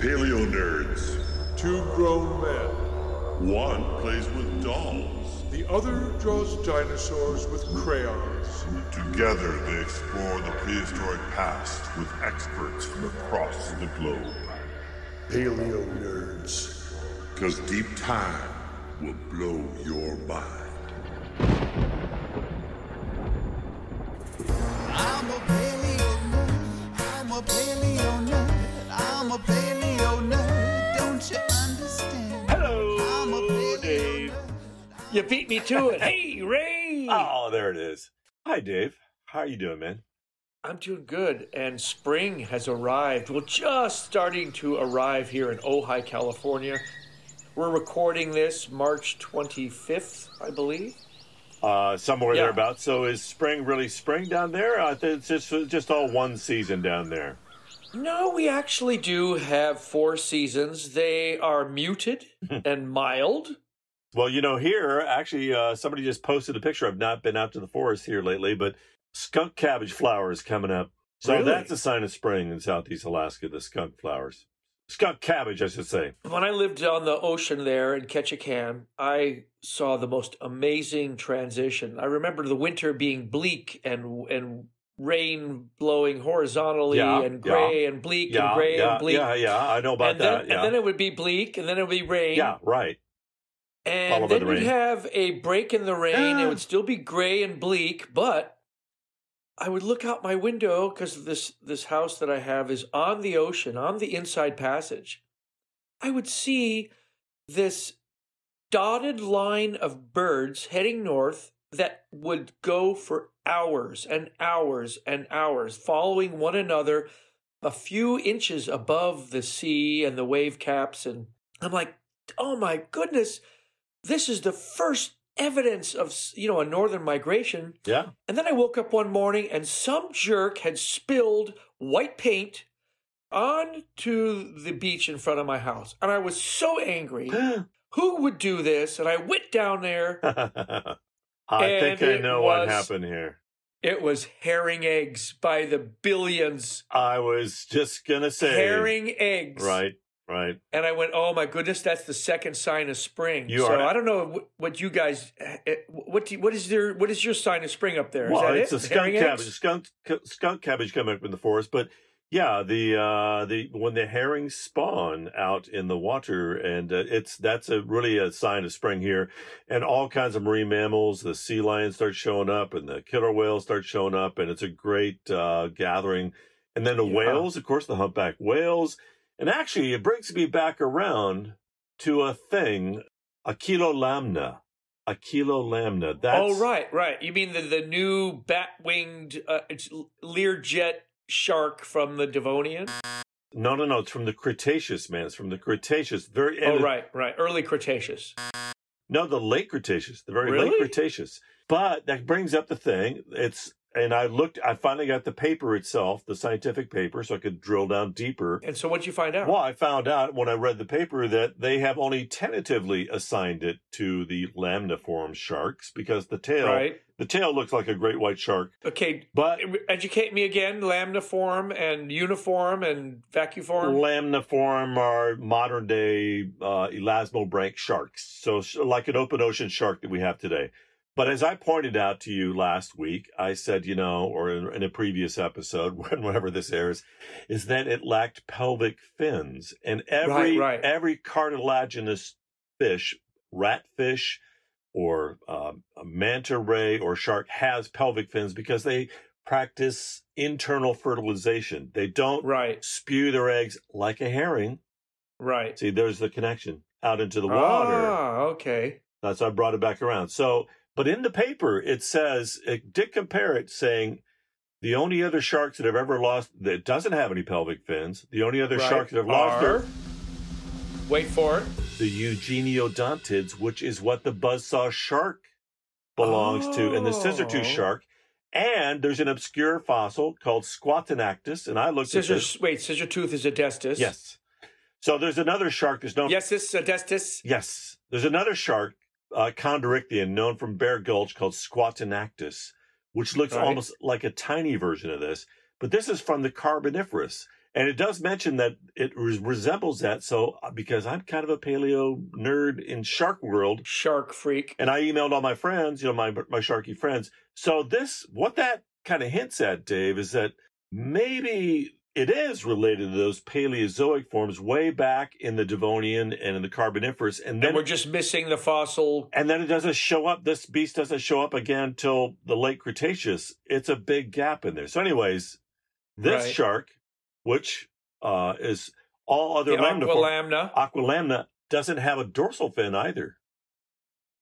Paleo nerds. Two grown men. One plays with dolls. The other draws dinosaurs with crayons. Together, they explore the prehistoric past with experts from across the globe. Paleo nerds. Because deep time will blow your mind. Me to it. Hey, Ray. Oh, there it is. Hi, Dave. How are you doing, man? I'm doing good, and spring has arrived. Well, just starting to arrive here in Ojai, California. We're recording this March 25th, I believe. Uh, somewhere Yeah. thereabouts. So is spring really spring down there? I think it's just just all one season down there. No, we actually do have four seasons. They are muted and mild. Well, you know, here actually, uh, somebody just posted a picture. I've not been out to the forest here lately, but skunk cabbage flowers coming up. So Really? that's a sign of spring in Southeast Alaska. The skunk flowers, skunk cabbage, I should say. When I lived on the ocean there in Ketchikan, I saw the most amazing transition. I remember the winter being bleak and and rain blowing horizontally Yeah, and gray and bleak and gray yeah, and bleak. yeah, yeah. I know about and then, that. Yeah, and then it would be bleak, and then it would be rain. yeah, right. And then the we'd rain. have a break in the rain. Ah. It would still be gray and bleak, but I would look out my window because this this house that I have is on the ocean, on the inside passage. I would see this dotted line of birds heading north that would go for hours and hours and hours, following one another a few inches above the sea and the wave caps. And I'm like, oh my goodness, this is the first evidence of, you know, a northern migration. Yeah. And then I woke up one morning and some jerk had spilled white paint onto the beach in front of my house. And I was so angry. Who would do this? And I went down there. I think I know what happened here. It was herring eggs by the billions. I was just gonna say Herring eggs. Right, right. And I went, oh my goodness, that's the second sign of spring. You so are- I don't know what you guys, eh, what do you, what is your what is your sign of spring up there? well, that it's it? a skunk Herring cabbage, skunk skunk cabbage coming up in the forest. But yeah, the uh, the when the herrings spawn out in the water, and uh, it's that's a really a sign of spring here, and all kinds of marine mammals. The sea lions start showing up, and the killer whales start showing up, and it's a great uh, gathering. And then the Yeah. whales, of course, the humpback whales, and actually it brings me back around to a thing, a lamna. A lamna. That's oh right, right. You mean the the new bat winged uh, Learjet shark from the Devonian? No, no, no. It's from the Cretaceous, man. It's from the Cretaceous. Very. Oh right, right. Early Cretaceous. No, the late Cretaceous, the very Really? late Cretaceous. But that brings up the thing. It's and I looked. I finally got the paper itself, the scientific paper, so I could drill down deeper. And so what'd you find out? Well, I found out when I read the paper that they have only tentatively assigned it to the lamniform sharks because the tail, Right. the tail looks like a great white shark, Okay. but Educate me again. Lambda-form and uniform and vacuform. Lamniform are modern day uh, elasmobranch sharks, so like an open ocean shark that we have today. But as I pointed out to you last week, I said, you know, or in, a previous episode, when- whenever this airs, is that it lacked pelvic fins, and every Right, right. every cartilaginous fish, ratfish, or a manta ray or shark has pelvic fins because they practice internal fertilization. They don't Right. spew their eggs like a herring. Right. See, there's the connection out into the water. Ah, okay. That's why I brought it back around. So, but in the paper, it says, it did compare it saying the only other sharks that have ever lost, that doesn't have any pelvic fins, the only other Right. sharks that have lost Are- Wait for it. the Eugeneodontids, which is what the buzzsaw shark belongs to, and the scissor tooth Oh. shark. And there's an obscure fossil called Squatinactus, and I looked Scissor. at this. Wait, scissor tooth is Edestus. Yes. So there's another shark that's known Yes, this Edestus. Yes. There's another shark, uh, known from Bear Gulch called Squatinactus, which looks Right. almost like a tiny version of this. But this is from the Carboniferous. And it does mention that it res- resembles that. So, uh, because I'm kind of a paleo nerd in shark world, Shark freak. and I emailed all my friends, you know, my my sharky friends. So this, what that kind of hints at, Dave, is that maybe it is related to those Paleozoic forms way back in the Devonian and in the Carboniferous, and then And we're just missing the fossil. and then it doesn't show up. This beast doesn't show up again till the late Cretaceous. It's a big gap in there. So, anyways, this Right. shark, which uh, is all other The lamniform, Aquilolamna. Doesn't have a dorsal fin either.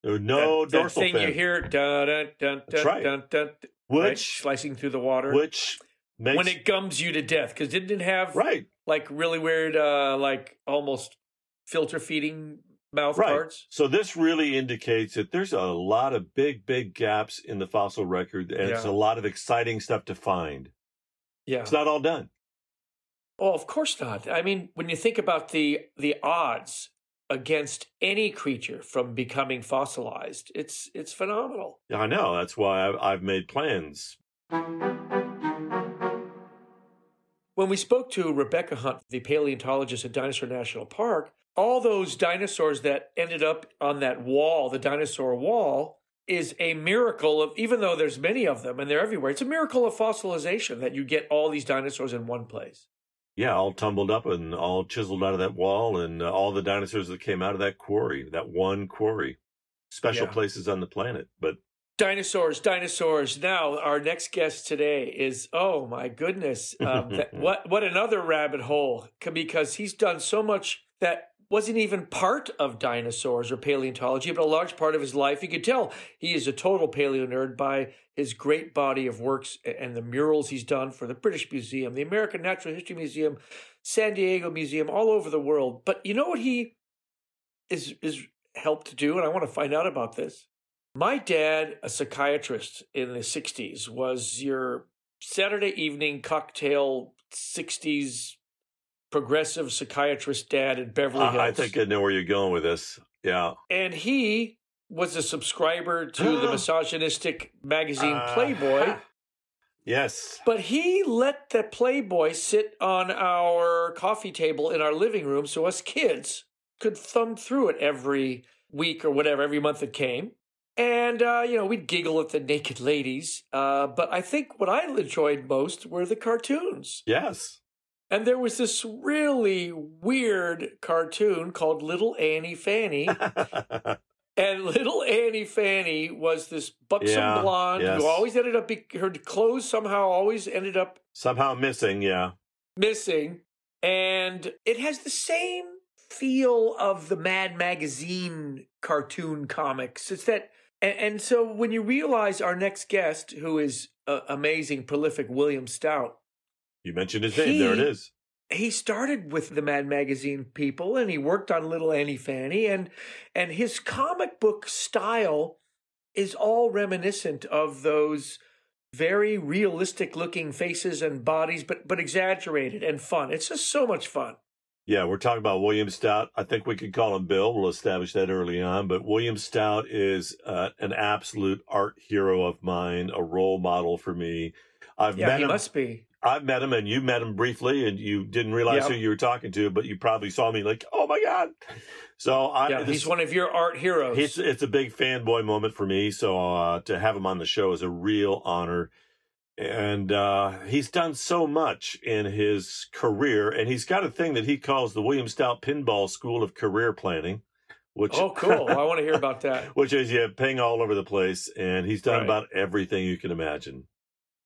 There's no that, that dorsal thing fin, you hear dun, dun, dun, That's right. dun, dun, right, which slicing through the water which makes when it gums you to death because didn't it have right, like really weird uh like almost filter feeding mouth right. parts So this really indicates that there's a lot of big, big gaps in the fossil record, and it's a lot of exciting stuff to find. yeah It's not all done. oh of course not i mean when you think about the the odds against any creature from becoming fossilized it's it's phenomenal Yeah, I know. That's why I've, I've made plans. When we spoke to Rebecca Hunt, the paleontologist at Dinosaur National Park, all those dinosaurs that ended up on that wall, the dinosaur wall, is a miracle of, even though there's many of them and they're everywhere, it's a miracle of fossilization that you get all these dinosaurs in one place. Yeah, all tumbled up and all chiseled out of that wall, and uh, all the dinosaurs that came out of that quarry, that one quarry. Special Yeah. places on the planet. But Dinosaurs, dinosaurs. Now, our next guest today is, oh my goodness, um, that, what, what another rabbit hole, because he's done so much that wasn't even part of dinosaurs or paleontology, but a large part of his life. You could tell he is a total paleo nerd by his great body of works and the murals he's done for the British Museum, the American Natural History Museum, San Diego Museum, all over the world. But you know what he is is helped to do, and I want to find out about this. My dad, a psychiatrist in the 60s, was your Saturday evening cocktail 60s progressive psychiatrist dad in Beverly Hills. I, I think I know where you're going with this. Yeah. and he was a subscriber to the misogynistic magazine Playboy. Uh, yes. But he let the Playboy sit on our coffee table in our living room so us kids could thumb through it every week or whatever, every month it came. And, uh, you know, we'd giggle at the naked ladies. Uh, but I think what I enjoyed most were the cartoons. Yes. And there was this really weird cartoon called Little Annie Fanny. And little Annie Fanny was this buxom Yeah, blonde yes. who always ended up, be- her clothes somehow always ended up Somehow missing. Yeah. missing. And it has the same feel of the Mad Magazine cartoon comics. It's that, and, and so when you realize our next guest, who is uh, amazing, prolific William Stout, You mentioned his name. there it is. He started with the Mad Magazine people and he worked on Little Annie Fanny and and his comic book style is all reminiscent of those very realistic looking faces and bodies but but exaggerated and fun. It's just so much fun. Yeah, we're talking about William Stout. I think we could call him Bill. We'll establish that early on. But William Stout is uh, an absolute art hero of mine, a role model for me. I've Yeah, met he him. must be. I've met him, and you met him briefly, and you didn't realize Yep. who you were talking to, but you probably saw me like, oh my god. So I, Yeah, this- he's one of your art heroes. it's it's a big fanboy moment for me. So uh, to have him on the show is a real honor, and uh, he's done so much in his career, and he's got a thing that he calls the William Stout Pinball School of Career Planning, which oh, cool. I want to hear about that. which is yeah, ping all over the place, and he's done Right. about everything you can imagine.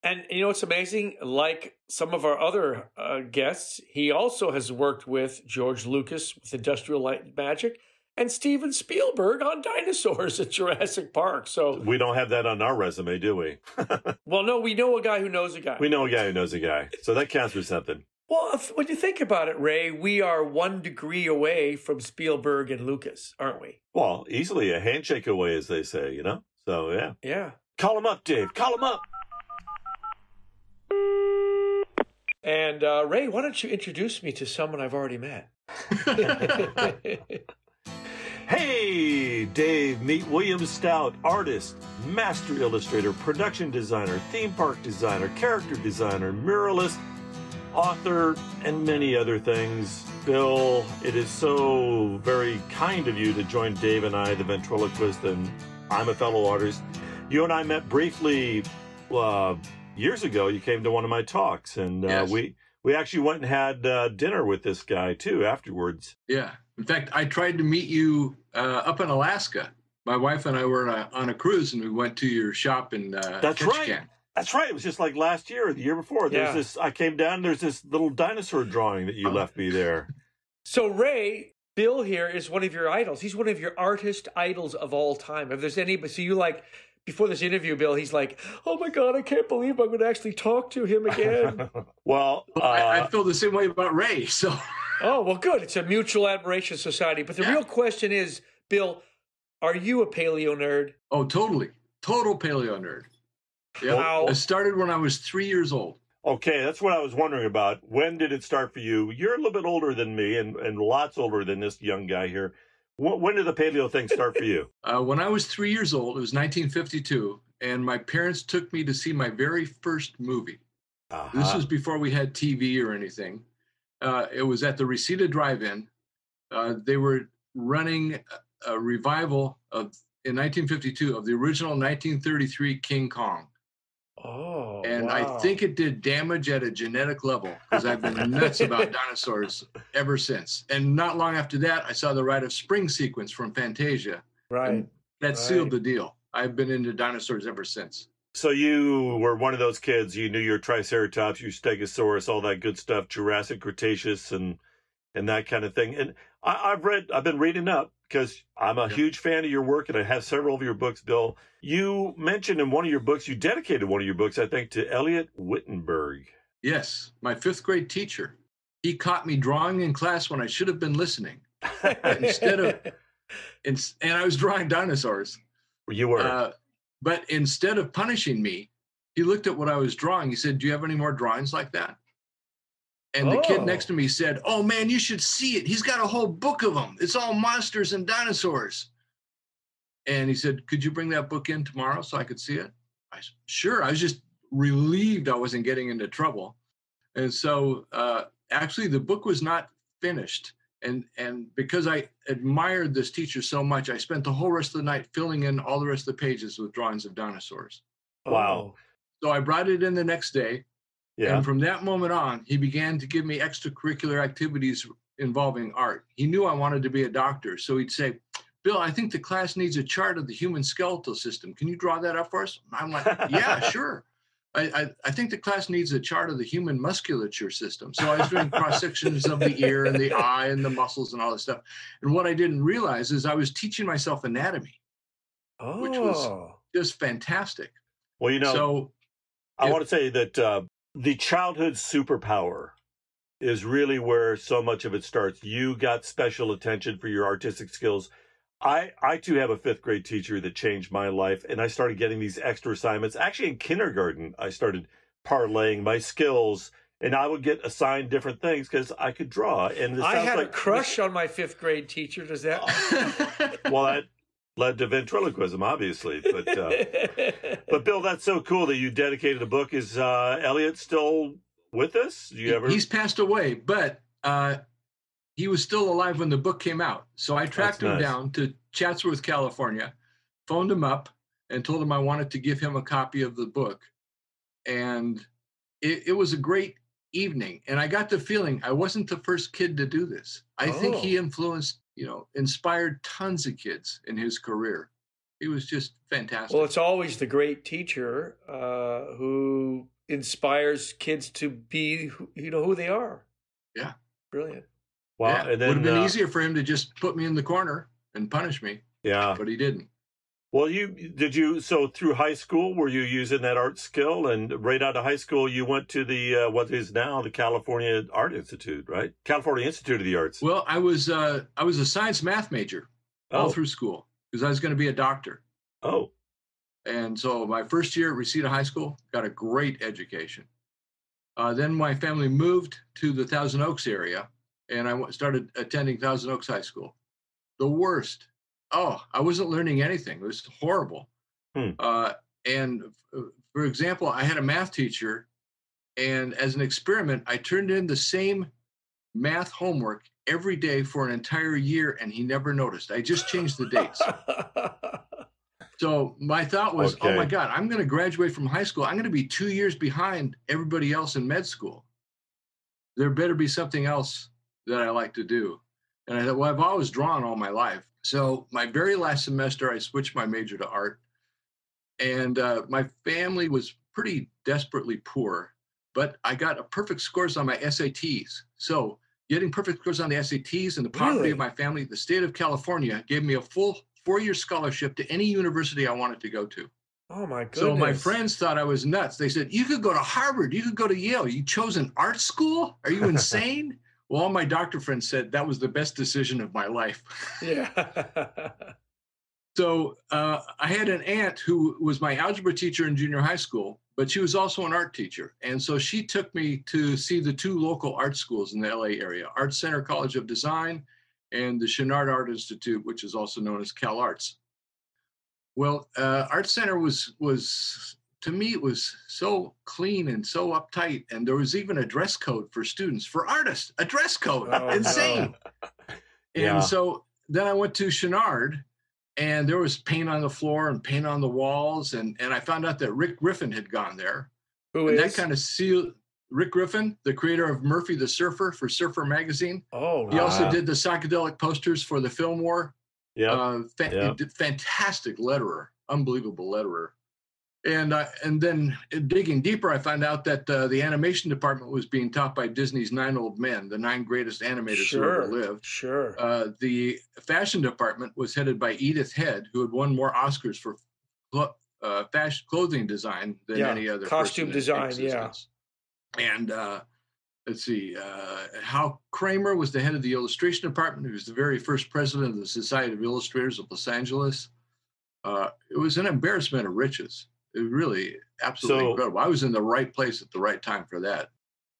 And you know what's amazing? Like some of our other uh, guests, he also has worked with George Lucas with Industrial Light and Magic and Steven Spielberg on dinosaurs at Jurassic Park. So, We don't have that on our resume, do we? well, no, we know a guy who knows a guy. we know a guy who knows a guy, so that counts for something. Well, if, when you think about it, Ray, we are one degree away from Spielberg and Lucas, aren't we? Well, easily a handshake away, as they say, you know. So yeah, Yeah. call him up, Dave. Call him up. And uh, Ray, why don't you introduce me to someone I've already met? Hey, Dave, meet William Stout, artist, master illustrator, production designer, theme park designer, character designer, muralist, author, and many other things. Bill, it is so very kind of you to join Dave and I, the ventriloquist, and I'm a fellow artist. You and I met briefly uh, years ago. You came to one of my talks, and uh, Yes. we we actually went and had uh, dinner with this guy too afterwards. Yeah. In fact, I tried to meet you uh, up in Alaska. My wife and I were on a, on a cruise, and we went to your shop in uh, That's right. That's right. It was just like last year or the year before. There's Yeah. this. I came down. There's this little dinosaur drawing that you Oh. left me there. So Ray, Bill here is one of your idols. He's one of your artist idols of all time. If there's any, so you like before this interview, Bill, he's like, "Oh my god, I can't believe I'm going to actually talk to him again." well, uh, I, I feel the same way about Ray. So oh well, good. It's a mutual admiration society. But the Yeah. real question is, Bill, are you a paleo nerd? Oh, totally. Total paleo nerd. Yeah. Wow. It started when I was three years old. Okay, that's what I was wondering about. When did it start for you? You're a little bit older than me, and, and lots older than this young guy here. When, when did the paleo thing start for you? Uh, when I was three years old, it was 1952, and my parents took me to see my very first movie. This Uh-huh. was before we had TV or anything. Uh, it was at the Reseda Drive-In. Uh, they were running a, revival of in 1952 of the original 1933 King Kong, Oh, and wow. I think it did damage at a genetic level because I've been nuts about dinosaurs ever since. And not long after that, I saw the Rite of Spring sequence from Fantasia. right. That sealed the deal. I've been into dinosaurs ever since. So you were one of those kids. You knew your Triceratops, your Stegosaurus, all that good stuff, Jurassic, Cretaceous, and and that kind of thing. And I, I've read, I've been reading up because I'm a Yeah. huge fan of your work, and I have several of your books. Bill, you mentioned in one of your books, you dedicated one of your books, I think, to Elliot Wittenberg. Yes, my fifth grade teacher. He caught me drawing in class when I should have been listening. Instead of- And, and I was drawing dinosaurs. You were. Uh, but instead of punishing me, he looked at what I was drawing. He said, Do you have any more drawings like that? And the Oh. kid next to me said, Oh man, you should see it. He's got a whole book of them. It's all monsters and dinosaurs. And he said, Could you bring that book in tomorrow so I could see it? I said, Sure. I was just relieved I wasn't getting into trouble. And so uh, actually, the book was not finished. And, and because I admired this teacher so much, I spent the whole rest of the night filling in all the rest of the pages with drawings of dinosaurs. Wow. Oh. So I brought it in the next day. yeah. And from that moment on, he began to give me extracurricular activities involving art. He knew I wanted to be a doctor. So he'd say, Bill, I think the class needs a chart of the human skeletal system. Can you draw that up for us? I'm like, yeah, sure. I, I, I think the class needs a chart of the human musculature system. So I was doing cross sections of the ear and the eye and the muscles and all this stuff. And what I didn't realize is I was teaching myself anatomy, Oh. which was- just fantastic. well, you know, so I if- want to say that uh, the childhood superpower is really where so much of it starts. You got special attention for your artistic skills. I, I too have a fifth grade teacher that changed my life, and I started getting these extra assignments. Actually, in kindergarten, I started parlaying my skills, and I would get assigned different things because I could draw. And it I sounds had like, a crush on my fifth grade teacher. Does that? Well, that led to ventriloquism, obviously. But uh, but Bill, that's so cool that you dedicated a book. Is uh, Elliot still with us? Do you ever? He's passed away, but uh, he was still alive when the book came out. So I tracked That's him nice. down to Chatsworth, California, phoned him up, and told him I wanted to give him a copy of the book. And it, it was a great evening. And I got the feeling I wasn't the first kid to do this. I think he influenced, you know, inspired tons of kids in his career. He was just fantastic. well, it's always the great teacher uh, who inspires kids to be, you know, who they are. Yeah. Brilliant. Wow, yeah, and then would have been uh, easier for him to just put me in the corner and punish me, Yeah. but he didn't. Well, you did you so through high school were you using that art skill, and right out of high school you went to the uh, what is now the California Art Institute, right? California Institute of the Arts. Well, I was uh, I was a science math major all oh, through school because I was going to be a doctor. oh, And so my first year at Reseda High School got a great education. Uh, then my family moved to the Thousand Oaks area, and I started attending Thousand Oaks High School. The worst. Oh, I wasn't learning anything. It was horrible. Hmm. Uh, and uh, for example, I had a math teacher And as an experiment, I turned in the same math homework every day for an entire year, and he never noticed. I just changed the dates. So my thought was, oh my God, I'm going to graduate from high school. I'm going to be two years behind everybody else in med school. There better be something else that I like to do. And I thought, well, I've always drawn all my life. So my very last semester, I switched my major to art. And uh, my family was pretty desperately poor, but I got a perfect scores on my SATs. So getting perfect scores on the SATs and the poverty Really? of my family, the state of California gave me a full four-year scholarship to any university I wanted to go to. oh my goodness. So my friends thought I was nuts. They said, "You could go to Harvard. You could go to Yale. You chose an art school? Are you insane?" Well, all my doctor friends said that was the best decision of my life. Yeah. So uh, I had an aunt who was my algebra teacher in junior high school, but she was also an art teacher. And so she took me to see the two local art schools in the LA area Art Center College of Design and the Chouinard Art Institute, which is also known as Cal Arts. Well, uh, Art Center was was to me it was so clean and so uptight, and there was even a dress code for students for artists, a dress code, Oh, no. insane. Yeah. And so then I went to Chouinard, and there was paint on the floor and paint on the walls, and and I found out that Rick Griffin had gone there, Who and is? that kind of sealed. Rick Griffin, the creator of Murphy the Surfer for Surfer magazine, oh, he also did the psychedelic posters for the Fillmore. Yeah. Uh, fa- did fantastic letterer, unbelievable letterer. And uh, and then digging deeper, I found out that uh, the animation department was being taught by Disney's Nine Old Men, the nine greatest animators who ever lived. Sure. Uh, the fashion department was headed by Edith Head, who had won more Oscars for uh, fashion clothing design than Yeah, any other costume design, yeah. And uh, let's see, uh, Hal Kramer was the head of the illustration department. He was the very first president of the Society of Illustrators of Los Angeles. Uh, it was an embarrassment of riches. It really absolutely So- incredible. I was in the right place at the right time for that.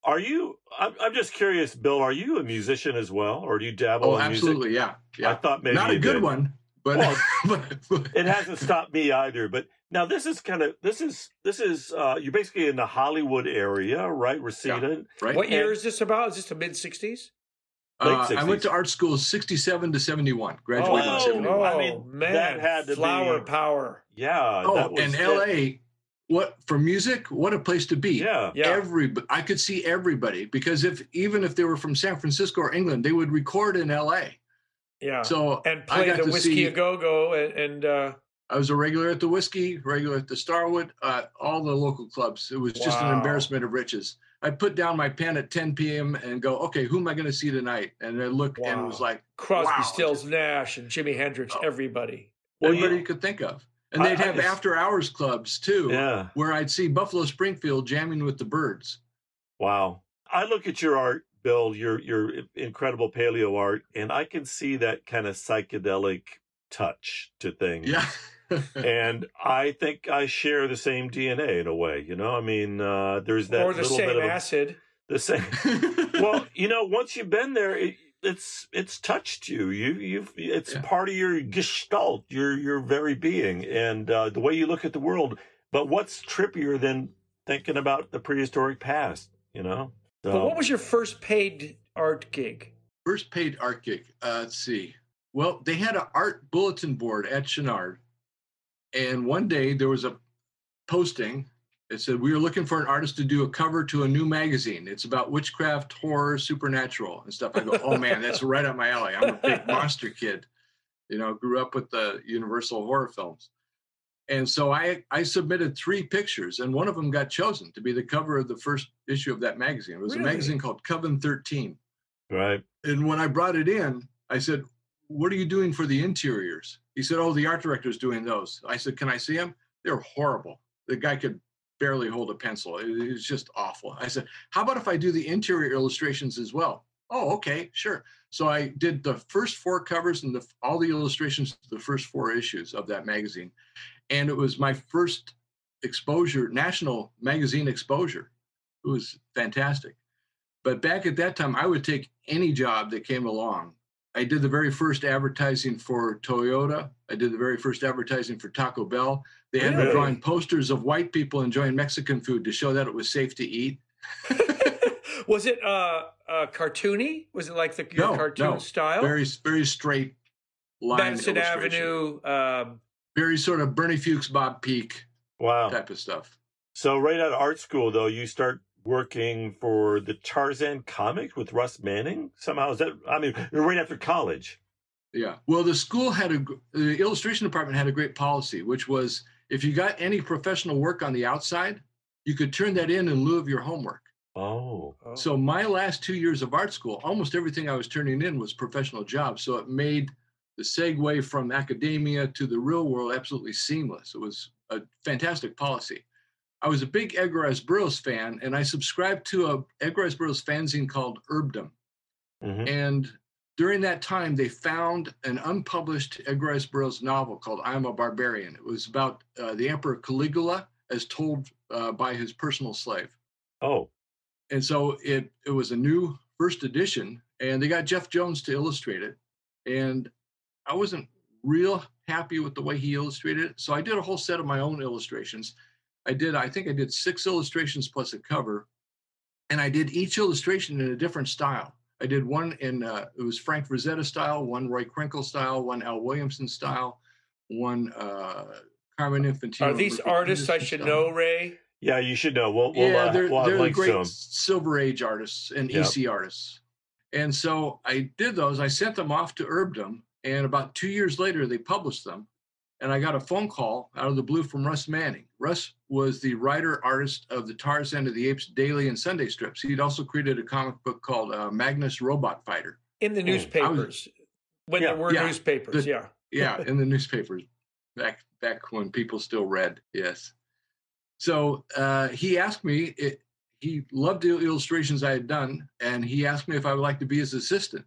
Are you? I'm, I'm just curious, Bill. Are you a musician as well, or do you dabble Oh, in music? absolutely, yeah, yeah. I thought maybe Not a good did. one, but, Well, but, but It hasn't stopped me either. But now this is kind of this is this is uh, you're basically in the Hollywood area, right? Reseda. right. what year is this about? Is this the mid 60s? Late Uh, I went to art school 67 to 71, graduated in Oh, I mean, man. that had to flower be- power. Yeah. Oh, that was and it. LA, what for music? What a place to be. Yeah. Yeah. Every I could see everybody because if even if they were from San Francisco or England, they would record in LA. Yeah. So and I play got the to whiskey see- a go go and, and uh, I was a regular at the Whiskey, regular at the Starwood, uh, all the local clubs. It was just an embarrassment of riches. I put down my pen at 10 p.m. and go, okay, who am I going to see tonight? And I looked and it was like Crosby, Wow. Stills, Nash, and Jimi Hendrix. Oh. Everybody. Well, everybody you- you could think of. And I- they'd I have just- after hours clubs too. Yeah. where I'd see Buffalo Springfield jamming with the Byrds. Wow. I look at your art, Bill, your your incredible paleo art, and I can see that kind of psychedelic touch to things. Yeah. and I think I share the same DNA in a way. You know, I mean, uh, there's that or the little same bit of acid. the same. well, you know, once you've been there, it, it's it's touched you. You you've it's Yeah. part of your gestalt, your your very being, and uh, the way you look at the world. But what's trippier than thinking about the prehistoric past? You know. So, But what was your first paid art gig? First paid art gig. Uh, let's see. Well, they had an art bulletin board at Chouinard. And one day there was a posting. It said, We are looking for an artist to do a cover to a new magazine. It's about witchcraft, horror, supernatural, and stuff. I go, Oh man, that's right up my alley. I'm a big monster kid. You know, grew up with the Universal horror films. And so I, I submitted three pictures, and one of them got chosen to be the cover of the first issue of that magazine. It was Really? a magazine called Coven 13. right? And when I brought it in, I said, What are you doing for the interiors? He said, Oh, the art director's doing those. I said, Can I see them? They're horrible. The guy could barely hold a pencil. It was just awful. I said, How about if I do the interior illustrations as well? Oh, okay, sure. So I did the first four covers and the, all the illustrations to the first four issues of that magazine. And it was my first exposure, national magazine exposure. It was fantastic. But back at that time, I would take any job that came along. I did the very first advertising for Toyota. I did the very first advertising for Taco Bell. They had me Really? drawing posters of white people enjoying Mexican food to show that it was safe to eat. was it uh, uh, cartoony? Was it like the your No, cartoon no. style? Very very straight line. Benson. Avenue. Um, Very sort of Bernie Fuchs, Bob Peak Wow. type of stuff. So right out of art school, though, you start working for the Tarzan comics with Russ Manning. Somehow is that? I mean, right after college. Yeah. Well, the school had a the illustration department had a great policy, which was if you got any professional work on the outside, you could turn that in in lieu of your homework. Oh, oh. So my last two years of art school, almost everything I was turning in was professional jobs. So it made the segue from academia to the real world absolutely seamless. It was a fantastic policy. I was a big Edgar Rice Burroughs fan, and I subscribed to a Edgar Rice Burroughs fanzine called ERBdom. Mhm. And during that time, they found an unpublished Edgar Rice Burroughs novel called I Am a Barbarian. It was about uh, the Emperor Caligula as told uh, by his personal slave oh, and so it it was a new first edition and they got jeff jones to illustrate it and i wasn't real happy with the way he illustrated it so i did a whole set of my own illustrations i did i think i did six illustrations plus a cover and i did each illustration in a different style i did one in uh, it was frank frazetta style one roy krenkel style one al williamson style one uh carmine infantino Are these Murphy artists I should style. know, Ray? yeah, you should know. We'll, we'll, yeah, uh, they're, we'll they're the links to. Silver Age artists and Yep. EC artists. And so I did those. I sent them off to ERBdom, and about two years later, they published them. And I got a phone call out of the blue from Russ Manning. Russ was the writer artist of the Tarzan of the Apes daily and Sunday strips. He'd also created a comic book called uh, Magnus Robot Fighter. In the newspapers. when Yeah, there were yeah. newspapers, The- yeah. yeah in the newspapers back back when people still read yes so uh, he asked me it, he loved the illustrations i had done and he asked me if i would like to be his assistant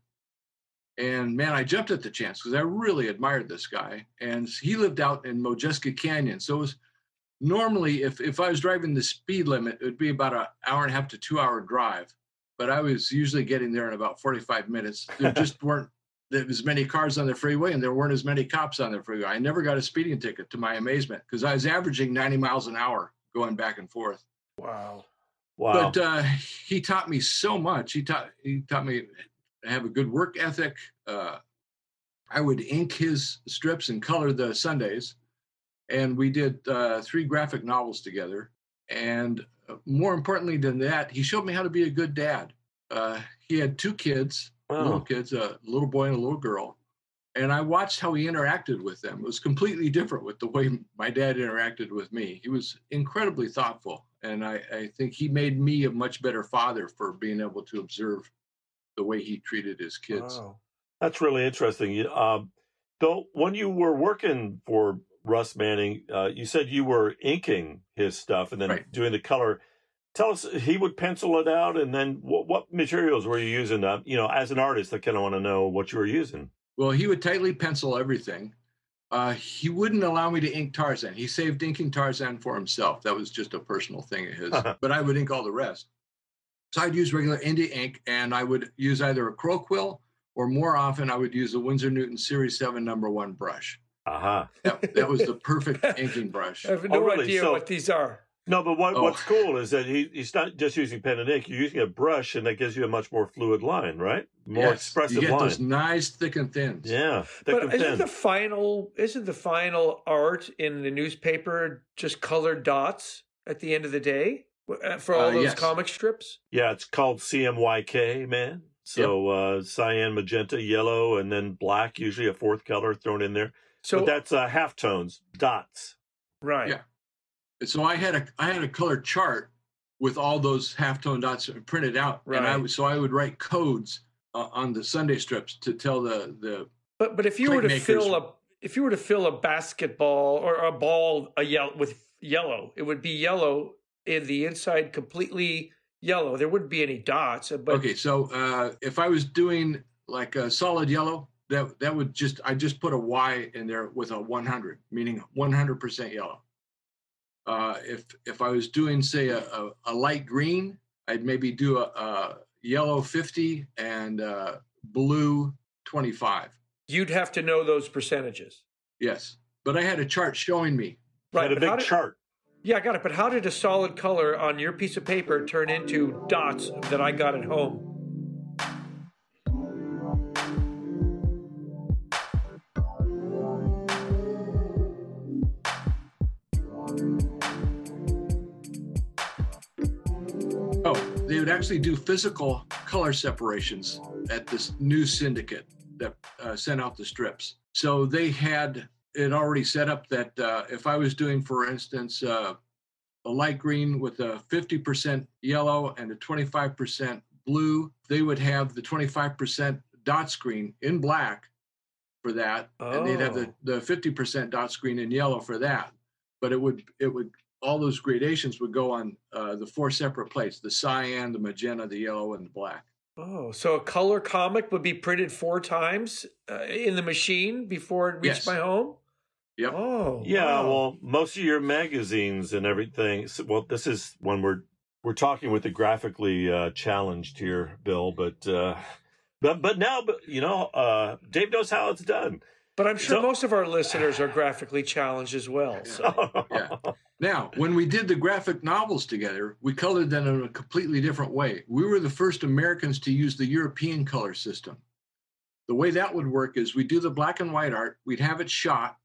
and man i jumped at the chance because i really admired this guy and he lived out in modjeska canyon so it was normally if, if i was driving the speed limit it would be about an hour and a half to two hour drive but i was usually getting there in about 45 minutes there just weren't there was many cars on the freeway and there weren't as many cops on the freeway. I never got a speeding ticket to my amazement because I was averaging 90 miles an hour going back and forth. Wow. Wow. But uh, he taught me so much. He taught he taught me to have a good work ethic. Uh, I would ink his strips and color the Sundays, and we did uh, three graphic novels together. And uh, more importantly than that, he showed me how to be a good dad. Uh, he had two kids, little kids, a little boy and a little girl. And I watched how he interacted with them. It was completely different with the way my dad interacted with me. He was incredibly thoughtful. And I, I think he made me a much better father for being able to observe the way he treated his kids. Wow. That's really interesting. You- Um, Bill, when you were working for Russ Manning, uh, you said you were inking his stuff and then Right. doing the color. Tell us, he would pencil it out, and then what, what materials were you using? Uh, you know, as an artist, I kind of want to know what you were using. Well, he would tightly pencil everything. Uh, he wouldn't allow me to ink Tarzan. He saved inking Tarzan for himself. That was just a personal thing of his. but I would ink all the rest. So I'd use regular India ink, and I would use either a crow quill or more often I would use the Winsor Newton Series Seven Number One brush. Aha. That, that was the perfect inking brush. I have Oh, no really? idea So- what these are. No, but what, Oh. what's cool is that he, he's not just using pen and ink. You're using a brush, and that gives you a much more fluid line, right? More Yes, expressive You get line. those nice thick and thins. Yeah, thick But and isn't thin. the final isn't the final art in the newspaper just colored dots at the end of the day for all Uh, those yes. comic strips? Yeah, it's called CMYK, man. So uh, cyan, magenta, yellow, and then black, usually a fourth color thrown in there. So but that's uh, half tones, dots. right. Yeah. So I had a I had a color chart with all those half tone dots printed out, and I Right. would so I would write codes uh, on the Sunday strips to tell the the But but if you were to Plate fill a if you were to fill a basketball or a ball a yellow with yellow, it would be yellow in the inside completely yellow. There wouldn't be any dots. But okay. So uh, if I was doing like a solid yellow, that that would just I just put a Y in there with a 100, meaning 100 percent yellow. Uh, if if I was doing say a, a, a light green, I'd maybe do a, a yellow 50 and uh, blue 25. you'd have to know those percentages. Yes, but I had a chart showing me. Right. Had a but big did- chart. Yeah, I got it. But how did a solid color on your piece of paper turn into dots that I got at home? Oh, they would actually do physical color separations at this new syndicate that uh, sent out the strips. So they had it already set up that uh, if I was doing, for instance, uh, a light green with a 50% yellow and a 25% blue, they would have the 25% dot screen in black for that, and they'd have the, Oh. the 50% dot screen in yellow for that. But it would it would all those gradations would go on uh, the four separate plates: the cyan, the magenta, the yellow, and the black. Oh, so a color comic would be printed four times uh, in the machine before it reached Yes. my home? Yep. Oh, Yeah, wow. well, most of your magazines and everything. So, well, this is when we're we're talking with the graphically uh, challenged here, Bill. But uh, but but now, but you know, uh, Dave knows how it's done. But I'm sure So- most of our listeners are graphically challenged as well. So. Yeah. Now, when we did the graphic novels together, we colored them in a completely different way. We were the first Americans to use the European color system. The way that would work is we do the black and white art, we'd have it shot,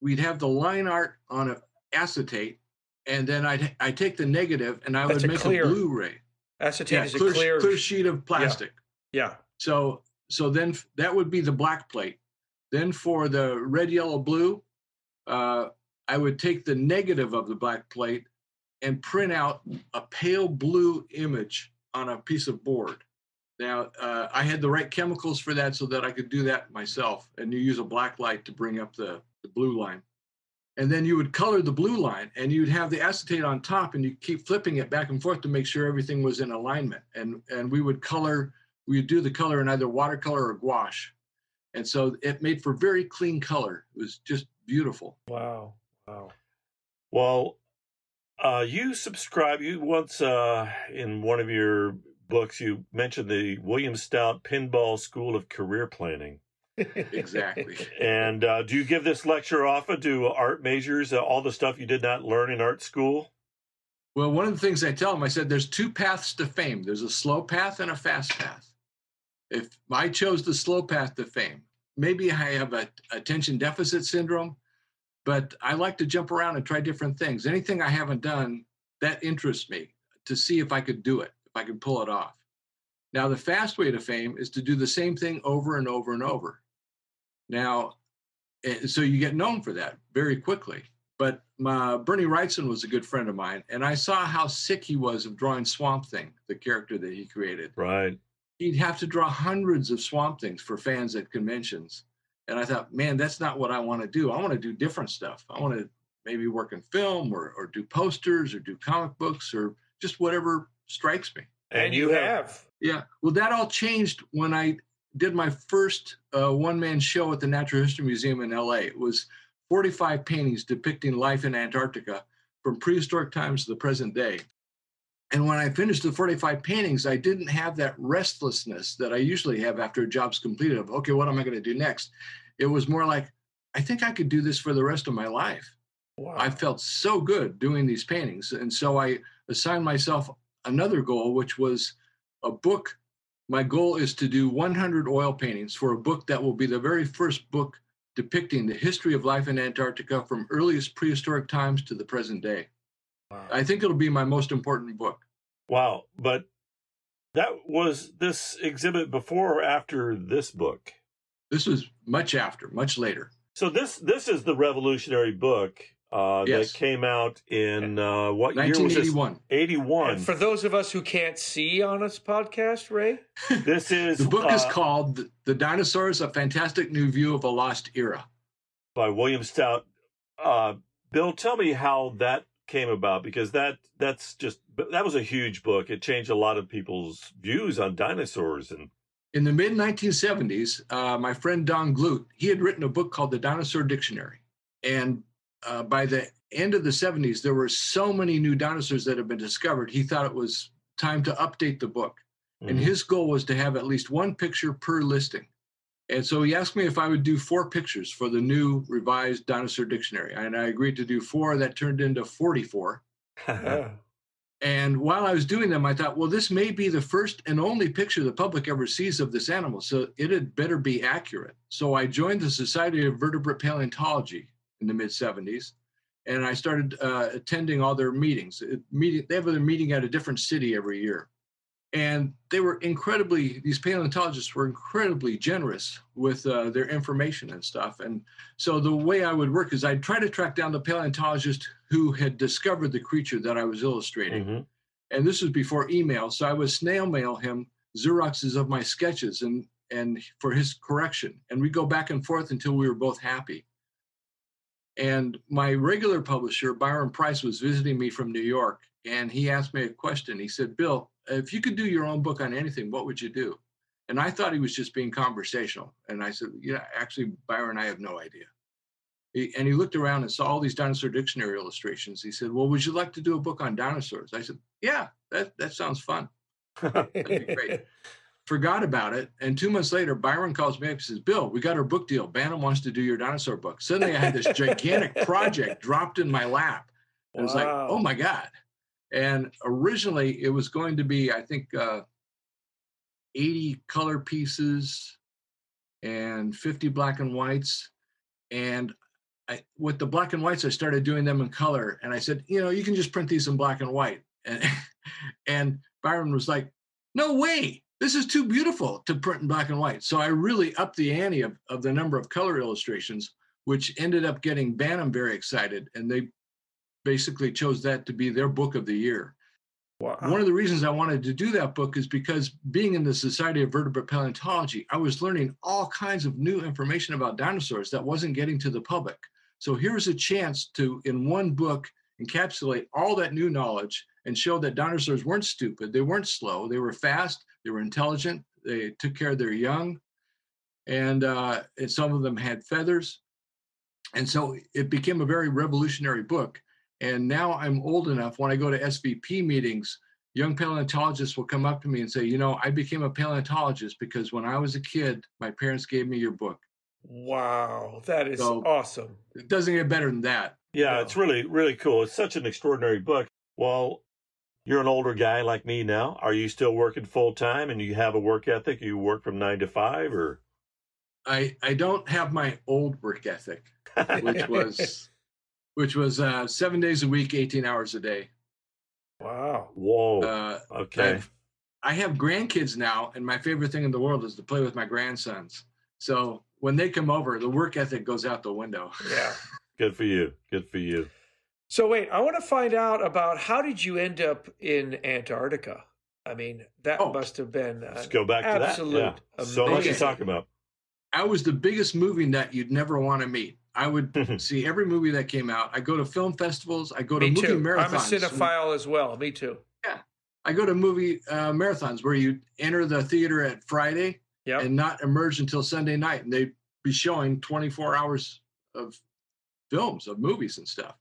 we'd have the line art on a acetate, and then I'd I take the negative and I That's would a make clear- a Blu-ray. Acetate Yeah, is clear, a clear. clear sheet of plastic. yeah. So so then that would be the black plate. Then for the red, yellow, blue, uh, I would take the negative of the black plate and print out a pale blue image on a piece of board. Now uh, I had the right chemicals for that, so that I could do that myself. And you use a black light to bring up the, the blue line. And then you would color the blue line, and you'd have the acetate on top, and you keep flipping it back and forth to make sure everything was in alignment. And and we would color we would do the color in either watercolor or gouache. And so it made for very clean color. It was just beautiful. Wow. Wow. Well, uh, you subscribe. You once uh, in one of your books you mentioned the William Stout Pinball School of Career Planning. Exactly. And uh, do you give this lecture often to art majors? Uh, all the stuff you did not learn in art school? Well, one of the things I tell them, I said, there's two paths to fame. There's a slow path and a fast path. If I chose the slow path to fame, maybe I have a attention deficit syndrome, but I like to jump around and try different things. Anything I haven't done that interests me to see if I could do it, if I could pull it off. Now, the fast way to fame is to do the same thing over and over and over. Now, so you get known for that very quickly. But my, Bernie Wrightson was a good friend of mine, and I saw how sick he was of drawing Swamp Thing, the character that he created. Right. He'd have to draw hundreds of Swamp Things for fans at conventions. And I thought, man, that's not what I want to do. I want to do different stuff. I want to maybe work in film or, or do posters or do comic books or just whatever strikes me. And, you have. Yeah. Well, that all changed when I did my first uh, one man show at the Natural History Museum in LA. It was 45 paintings depicting life in Antarctica from prehistoric times to the present day. And when I finished the 45 paintings, I didn't have that restlessness that I usually have after a job's completed of, okay, what am I going to do next? It was more like, I think I could do this for the rest of my life. Wow. I felt so good doing these paintings. And so I assigned myself another goal, which was a book. My goal is to do 100 oil paintings for a book that will be the very first book depicting the history of life in Antarctica from earliest prehistoric times to the present day. Wow. I think it'll be my most important book. Wow. But that was this exhibit before or after this book? This was much after, much later. So this this is the revolutionary book uh, Yes. that came out in uh, what year was this? 1981. 81. And for those of us who can't see on this podcast, Ray, this is The book is uh, called The- The Dinosaurs A Fantastic New View of a Lost Era. by William Stout. Uh, Bill, tell me how that came about because that that's just that was a huge book. It changed a lot of people's views on dinosaurs and In the mid 1970s, uh, my friend Don Glut, he had written a book called The Dinosaur Dictionary. And uh, by the end of the 70s, there were so many new dinosaurs that had been discovered, he thought it was time to update the book. And Mhm. his goal was to have at least one picture per listing. And so he asked me if I would do four pictures for the new revised dinosaur dictionary. And I agreed to do four. That turned into 44. And while I was doing them, I thought, well, this may be the first and only picture the public ever sees of this animal. So it had better be accurate. So I joined the Society of Vertebrate Paleontology in the mid 70s. And I started uh, attending all their meetings. It, meeting, they have a meeting at a different city every year. And they were incredibly, these paleontologists were incredibly generous with uh, their information and stuff. And so the way I would work is I'd try to track down the paleontologist who had discovered the creature that I was illustrating. Mhm. And this was before email. So I would snail mail him Xeroxes of my sketches and, and for his correction. And we go back and forth until we were both happy. And my regular publisher, Byron Preiss, was visiting me from New York. And he asked me a question. He said, Bill, if you could do your own book on anything, what would you do? And I thought he was just being conversational. And I said, Yeah, actually, Byron, I have no idea. He, and he looked around and saw all these dinosaur dictionary illustrations. He said, Well, would you like to do a book on dinosaurs? I said, Yeah, that, that sounds fun. That'd be great. Forgot about it. And two months later, Byron calls me up and says, Bill, we got our book deal. Bantam wants to do your dinosaur book. Suddenly I had this gigantic project dropped in my lap. And it was like, oh my God. And originally it was going to be, I think, uh, 80 color pieces and 50 black and whites. And I, with the black and whites, I started doing them in color. And I said, you know, you can just print these in black and white. And, and Byron was like, no way. This is too beautiful to print in black and white. So I really upped the ante of, of the number of color illustrations, which ended up getting Bantam very excited. And they basically chose that to be their book of the year. Wow. One of the reasons I wanted to do that book is because being in the Society of Vertebrate Paleontology, I was learning all kinds of new information about dinosaurs that wasn't getting to the public. So here's a chance to, in one book, encapsulate all that new knowledge and show that dinosaurs weren't stupid, they weren't slow, they were fast, they were intelligent, they took care of their young, and, uh, and some of them had feathers. And so it became a very revolutionary book. And now I'm old enough when I go to SVP meetings, young paleontologists will come up to me and say, You know, I became a paleontologist because when I was a kid, my parents gave me your book. Wow. That is So- awesome. It doesn't get better than that. Yeah, No. it's really, really cool. It's such an extraordinary book. Well, you're an older guy like me now. Are you still working full time and you have a work ethic? You work from nine to five or? I, I don't have my old work ethic, which was which was uh, seven days a week, 18 hours a day. Wow. Whoa. Uh, okay. I've, I have grandkids now, and my favorite thing in the world is to play with my grandsons. So when they come over, the work ethic goes out the window. Yeah. Good for you. Good for you. So wait, I want to find out about how did you end up in Antarctica? I mean, that Oh. must have been uh, Let's go back to that. absolute Yeah. So much to talk about. I was the biggest movie nut you'd never want to meet. I would see every movie that came out. I go to film festivals. I go to Me movie too. marathons. I'm a cinephile as well. Me too. Yeah, I go to movie uh, marathons where you enter the theater at Friday Yep. and not emerge until Sunday night, and they'd be showing 24 hours of films of movies and stuff.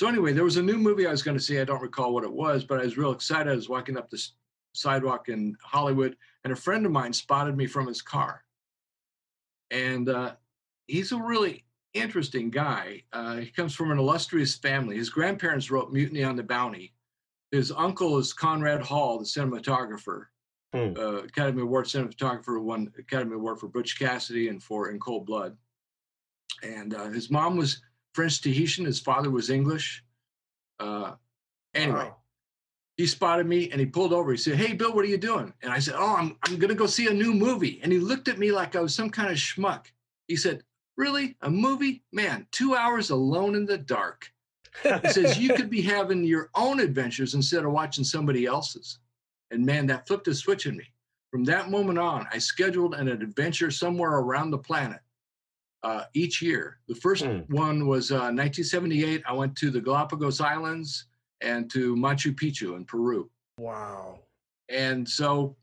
So anyway, there was a new movie I was going to see. I don't recall what it was, but I was real excited. I was walking up the sidewalk in Hollywood, and a friend of mine spotted me from his car. And uh, he's a really interesting guy. Uh, he comes from an illustrious family. His grandparents wrote Mutiny on the Bounty. His uncle is Conrad Hall, the cinematographer, Hmm. uh, Academy Award cinematographer, won Academy Award for Butch Cassidy and for In Cold Blood. And uh, his mom was French Tahitian. His father was English. Uh, anyway, Wow. he spotted me and he pulled over. He said, "Hey, Bill, what are you doing?" And I said, "Oh, I'm I'm gonna go see a new movie." And he looked at me like I was some kind of schmuck. He said, "Really, a movie? Man, two hours alone in the dark." He says you could be having your own adventures instead of watching somebody else's. And man, that flipped a switch in me. From that moment on, I scheduled an adventure somewhere around the planet uh, each year. The first Hmm. one was uh, 1978. I went to the Galapagos Islands and to Machu Picchu in Peru. wow. And so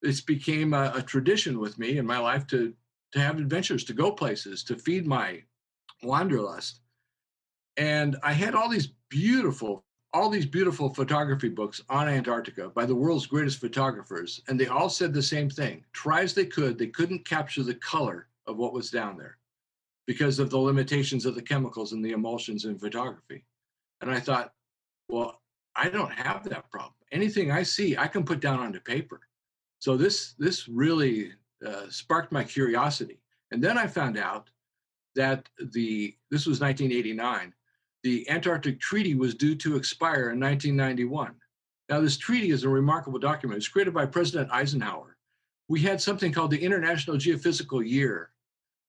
this became a, a tradition with me in my life to to have adventures, to go places, to feed my wanderlust. And I had all these beautiful, all these beautiful photography books on Antarctica by the world's greatest photographers, and they all said the same thing. Try as they could, they couldn't capture the color of what was down there because of the limitations of the chemicals and the emulsions in photography. And I thought, well, I don't have that problem. Anything I see, I can put down onto paper. So this this really uh, sparked my curiosity. And then I found out that the this was 1989. The Antarctic Treaty was due to expire in 1991. Now, this treaty is a remarkable document. It's created by President Eisenhower. We had something called the International Geophysical Year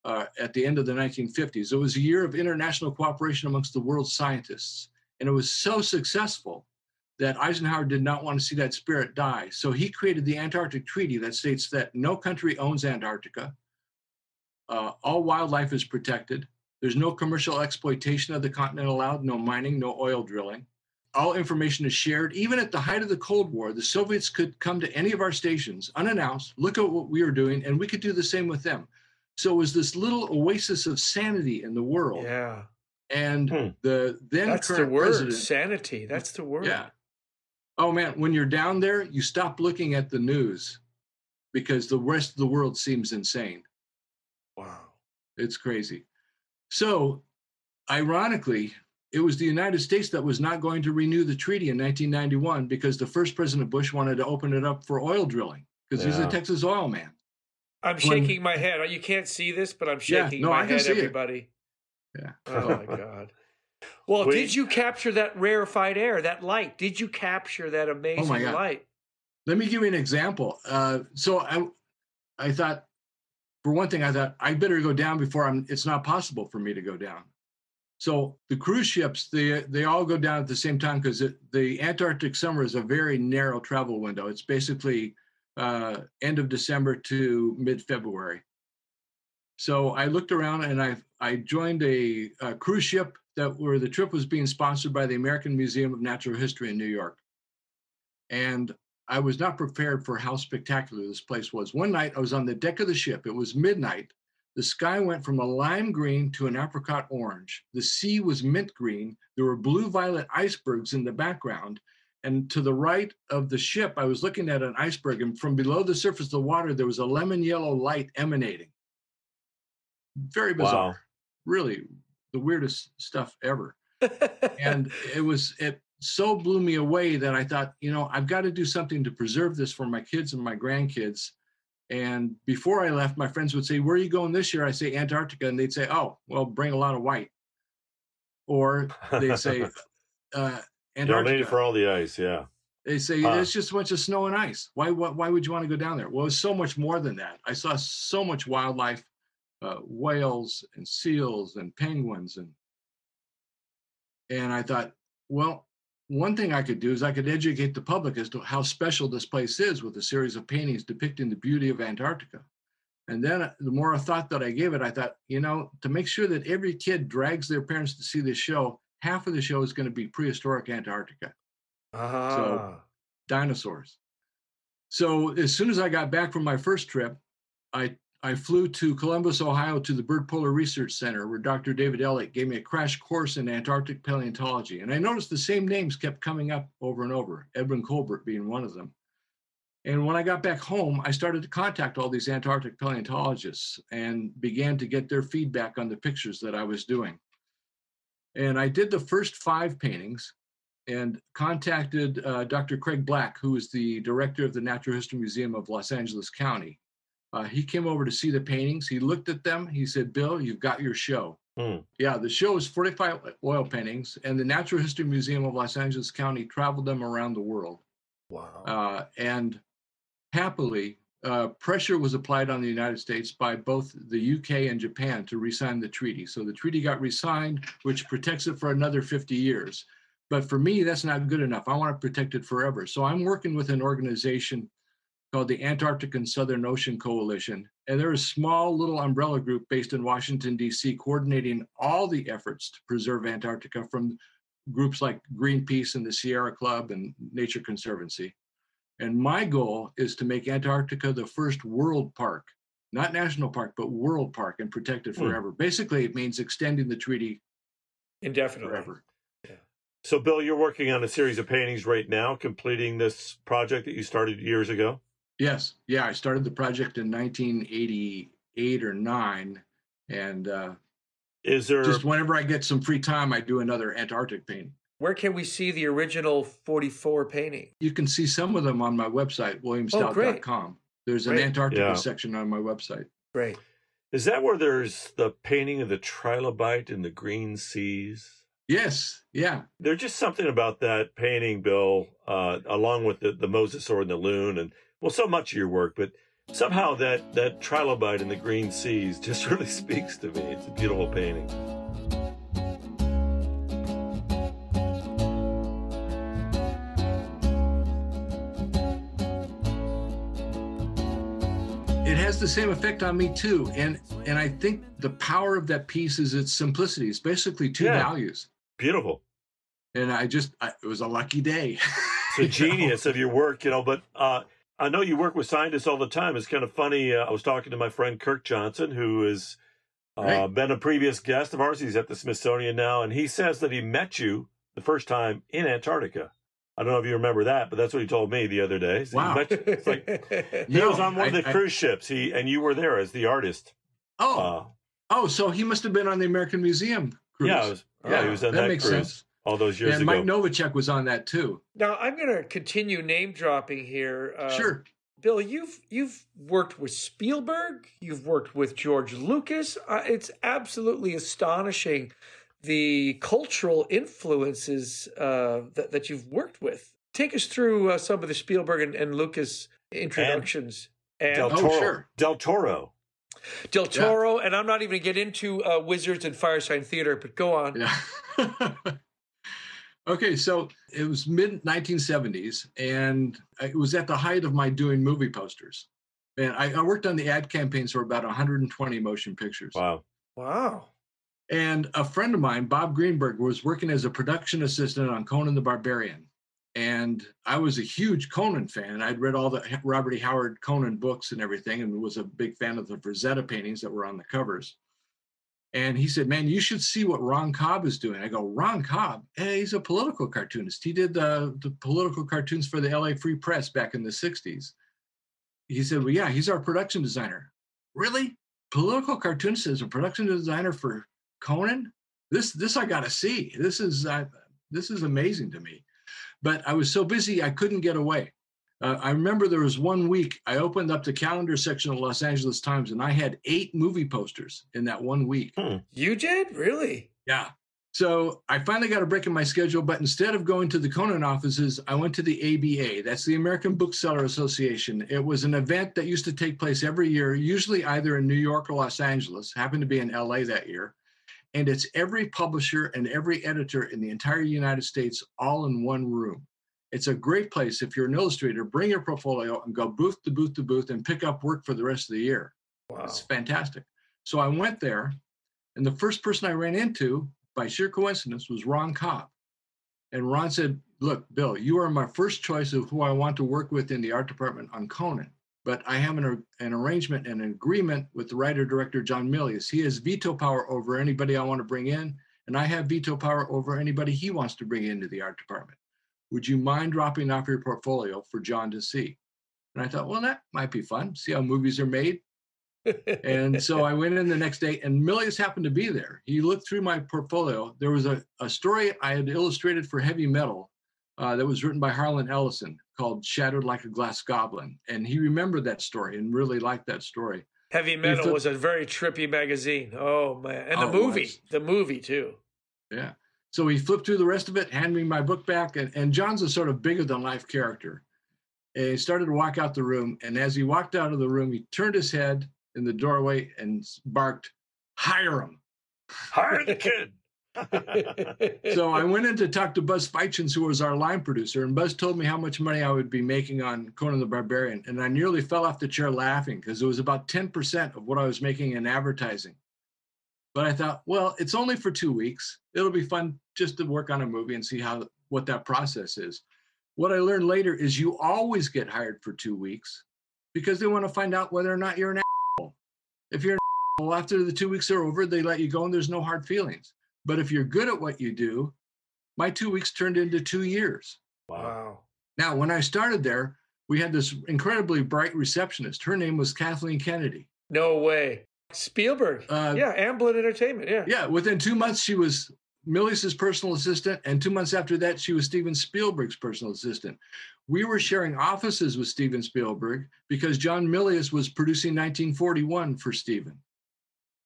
uh, at the end of the 1950s. It was a year of international cooperation amongst the world's scientists. And it was so successful that Eisenhower did not want to see that spirit die. So he created the Antarctic Treaty that states that no country owns Antarctica. Uh, all wildlife is protected. There's no commercial exploitation of the continent allowed, no mining, no oil drilling. All information is shared. Even at the height of the Cold War, the Soviets could come to any of our stations unannounced, look at what we were doing, and we could do the same with them. So it was this little oasis of sanity in the world. Yeah. And Hmm. the then That's the current word. president, Sanity. That's the word. yeah. Oh man, when you're down there, you stop looking at the news because the rest of the world seems insane. Wow. It's crazy. So, ironically, it was the United States that was not going to renew the treaty in 1991 because the first President Bush wanted to open it up for oil drilling because he's a Texas oil man. I'm When- shaking my head. You can't see this, but I'm Yeah, shaking no, my I head, see it. everybody. Yeah. Oh my God. Well, We- did you capture that rarefied air, that light? Did you capture that amazing Oh God. light? Let me give you an example. Uh, so I, I thought, for one thing, I thought I better go down before I'm. It's not possible for me to go down. So the cruise ships, they they all go down at the same time because the Antarctic summer is a very narrow travel window. It's basically uh, end of December to mid February. So I looked around and I I joined a, a cruise ship that where the trip was being sponsored by the American Museum of Natural History in New York, and I was not prepared for how spectacular this place was. One night I was on the deck of the ship. It was midnight. The sky went from a lime green to an apricot orange. The sea was mint green. There were blue violet icebergs in the background. And to the right of the ship, I was looking at an iceberg, and from below the surface of the water, there was a lemon yellow light emanating. Very bizarre. Wow. Really, the weirdest stuff ever and it was it so blew me away that I thought, you know, I've got to do something to preserve this for my kids and my grandkids. And before I left, my friends would say, "Where are you going this year?" I say Antarctica, and they'd say, "Oh, well, bring a lot of white." Or they'd say, uh, "Antarctica." it for all the ice. Yeah. They say Huh. it's just a bunch of snow and ice. Why, why? Why would you want to go down there? Well, it's so much more than that. I saw so much wildlife, uh, whales and seals and penguins and and I thought, well, one thing I could do is I could educate the public as to how special this place is with a series of paintings depicting the beauty of Antarctica. And then uh, the more thought that I gave it, I thought, you know, to make sure that every kid drags their parents to see this show, half of the show is going to be prehistoric Antarctica ah. dinosaurs. So as soon as I got back from my first trip, I I flew to Columbus, Ohio, to the Byrd Polar Research Center, where Dr. David Elliott gave me a crash course in Antarctic paleontology. And I noticed the same names kept coming up over and over, Edwin Colbert being one of them. And when I got back home, I started to contact all these Antarctic paleontologists and began to get their feedback on the pictures that I was doing. And I did the first five paintings and contacted uh, Dr. Craig Black, who is the director of the Natural History Museum of Los Angeles County. Uh, he came over to see the paintings. He looked at them. He said, Bill, you've got your show. Hmm. Yeah, the show is 45 oil paintings, and the Natural History Museum of Los Angeles County traveled them around the world. Wow. Uh, and happily, uh, pressure was applied on the United States by both the UK and Japan to re-sign the treaty. So the treaty got re-signed, which protects it for another 50 years. But for me, that's not good enough. I want to protect it forever. So I'm working with an organization called the Antarctic and Southern Ocean Coalition. And they're a small little umbrella group based in Washington, D.C., coordinating all the efforts to preserve Antarctica from groups like Greenpeace and the Sierra Club and Nature Conservancy. And my goal is to make Antarctica the first world park, not national park, but world park and protect it Hmm. forever. Basically, it means extending the treaty Indefinitely. forever. So, Bill, you're working on a series of paintings right now, completing this project that you started years ago. Yes. Yeah. I started the project in 1988 or nine. And uh, Is there just whenever I get some free time, I do another Antarctic painting. Where can we see the original 44 painting? You can see some of them on my website, williamstout.com. Oh, There's an Great. Antarctica Yeah. section on my website. Great. is that where there's the painting of the trilobite in the green seas? Yes, yeah. There's just something about that painting, Bill, uh, along with the, the Mosasaur and the loon, and well, so much of your work, but somehow that that trilobite in the green seas just really speaks to me. It's a beautiful painting. Has the same effect on me too. And and I think the power of that piece is its simplicity. It's basically two Yeah. values. Beautiful. And I just I, it was a lucky day. It's a You know? genius of your work, you know. But uh, I know you work with scientists all the time. It's kind of funny. Uh, I was talking to my friend Kirk Johnson, who has uh, Right. been a previous guest of ours. He's at the Smithsonian now, and he says that he met you the first time in Antarctica. I don't know if you remember that, but that's what he told me the other day. So he Wow. met you- It's like he No, was on one of the I- cruise ships. He and you were there as the artist. Oh, Uh, oh, so he must have been on the American Museum cruise. yeah, was, yeah, he was on that, that, makes cruise sense. all those years and ago. Mike Novacek was on that too. now I'm going to continue name dropping here. Uh, sure. Bill, you've you've worked with Spielberg, you've worked with George Lucas. Uh, it's absolutely astonishing the cultural influences uh, that that you've worked with. Take us through uh, some of the Spielberg and, and Lucas introductions. And, Del Oh, Toro. sure. Del Toro. Del Toro, and I'm not even going to get into uh, Wizards and Fireside Theater, but go on. Yeah. okay, so it was mid 1970s, and it was at the height of my doing movie posters. And I, I worked on the ad campaigns for about 120 motion pictures. Wow. Wow. And a friend of mine, Bob Greenberg, was working as a production assistant on Conan the Barbarian. And I was a huge Conan fan. I'd read all the Robert E. Howard Conan books and everything, and was a big fan of the Frazetta paintings that were on the covers. And he said, Man, you should see what Ron Cobb is doing. I go, Ron Cobb? Hey, he's a political cartoonist. He did the, the political cartoons for the LA Free Press back in the 60s. He said, Well, yeah, he's our production designer. Really? Political cartoonist is a production designer for Conan? This this I gotta see. This is uh, this is amazing to me. But I was so busy I couldn't get away. Uh, I remember there was one week I opened up the calendar section of Los Angeles Times and I had eight movie posters in that one week. You did? Really? Yeah. So I finally got a break in my schedule, but instead of going to the Conan offices, I went to the ABA. That's the American Bookseller Association. It was an event that used to take place every year, usually either in New York or Los Angeles, happened to be in LA that year. And it's every publisher and every editor in the entire United States all in one room. It's a great place if you're an illustrator, bring your portfolio and go booth to booth to booth and pick up work for the rest of the year. Wow. It's fantastic. So I went there, and the first person I ran into, by sheer coincidence, was Ron Cobb. And Ron said, Look, Bill, you are my first choice of who I want to work with in the art department on Conan. But I have an, an arrangement and an agreement with the writer director, John Milius. He has veto power over anybody I want to bring in, and I have veto power over anybody he wants to bring into the art department. Would you mind dropping off your portfolio for John to see? And I thought, well, that might be fun. See how movies are made. And so I went in the next day, and Milius happened to be there. He looked through my portfolio. There was a, a story I had illustrated for heavy metal uh, that was written by Harlan Ellison called Shattered Like a Glass Goblin. And he remembered that story and really liked that story. Heavy Metal thought- was a very trippy magazine. Oh man, and the Oh, movie, the movie too. Yeah. So he flipped through the rest of it, handed me my book back, and, and John's a sort of bigger than life character. And he started to walk out the room, and as he walked out of the room, he turned his head in the doorway and barked, "Hire him!" Hire the kid. So I went in to talk to Buzz Feitshans, who was our line producer, and Buzz told me how much money I would be making on Conan the Barbarian, and I nearly fell off the chair laughing because it was about ten percent of what I was making in advertising. But I thought, well, it's only for two weeks. It'll be fun just to work on a movie and see how what that process is. What I learned later is you always get hired for two weeks because they want to find out whether or not you're an asshole. If you're an asshole, after the two weeks are over, they let you go and there's no hard feelings. But if you're good at what you do, my two weeks turned into two years. wow. Wow. Now, when I started there, we had this incredibly bright receptionist. Her name was Kathleen Kennedy. No way. Spielberg. Uh, yeah, Amblin Entertainment. Yeah. Yeah, within two months, she was Milius's personal assistant, and two months after that, she was Steven Spielberg's personal assistant. We were sharing offices with Steven Spielberg because John Milius was producing 1941 for Steven.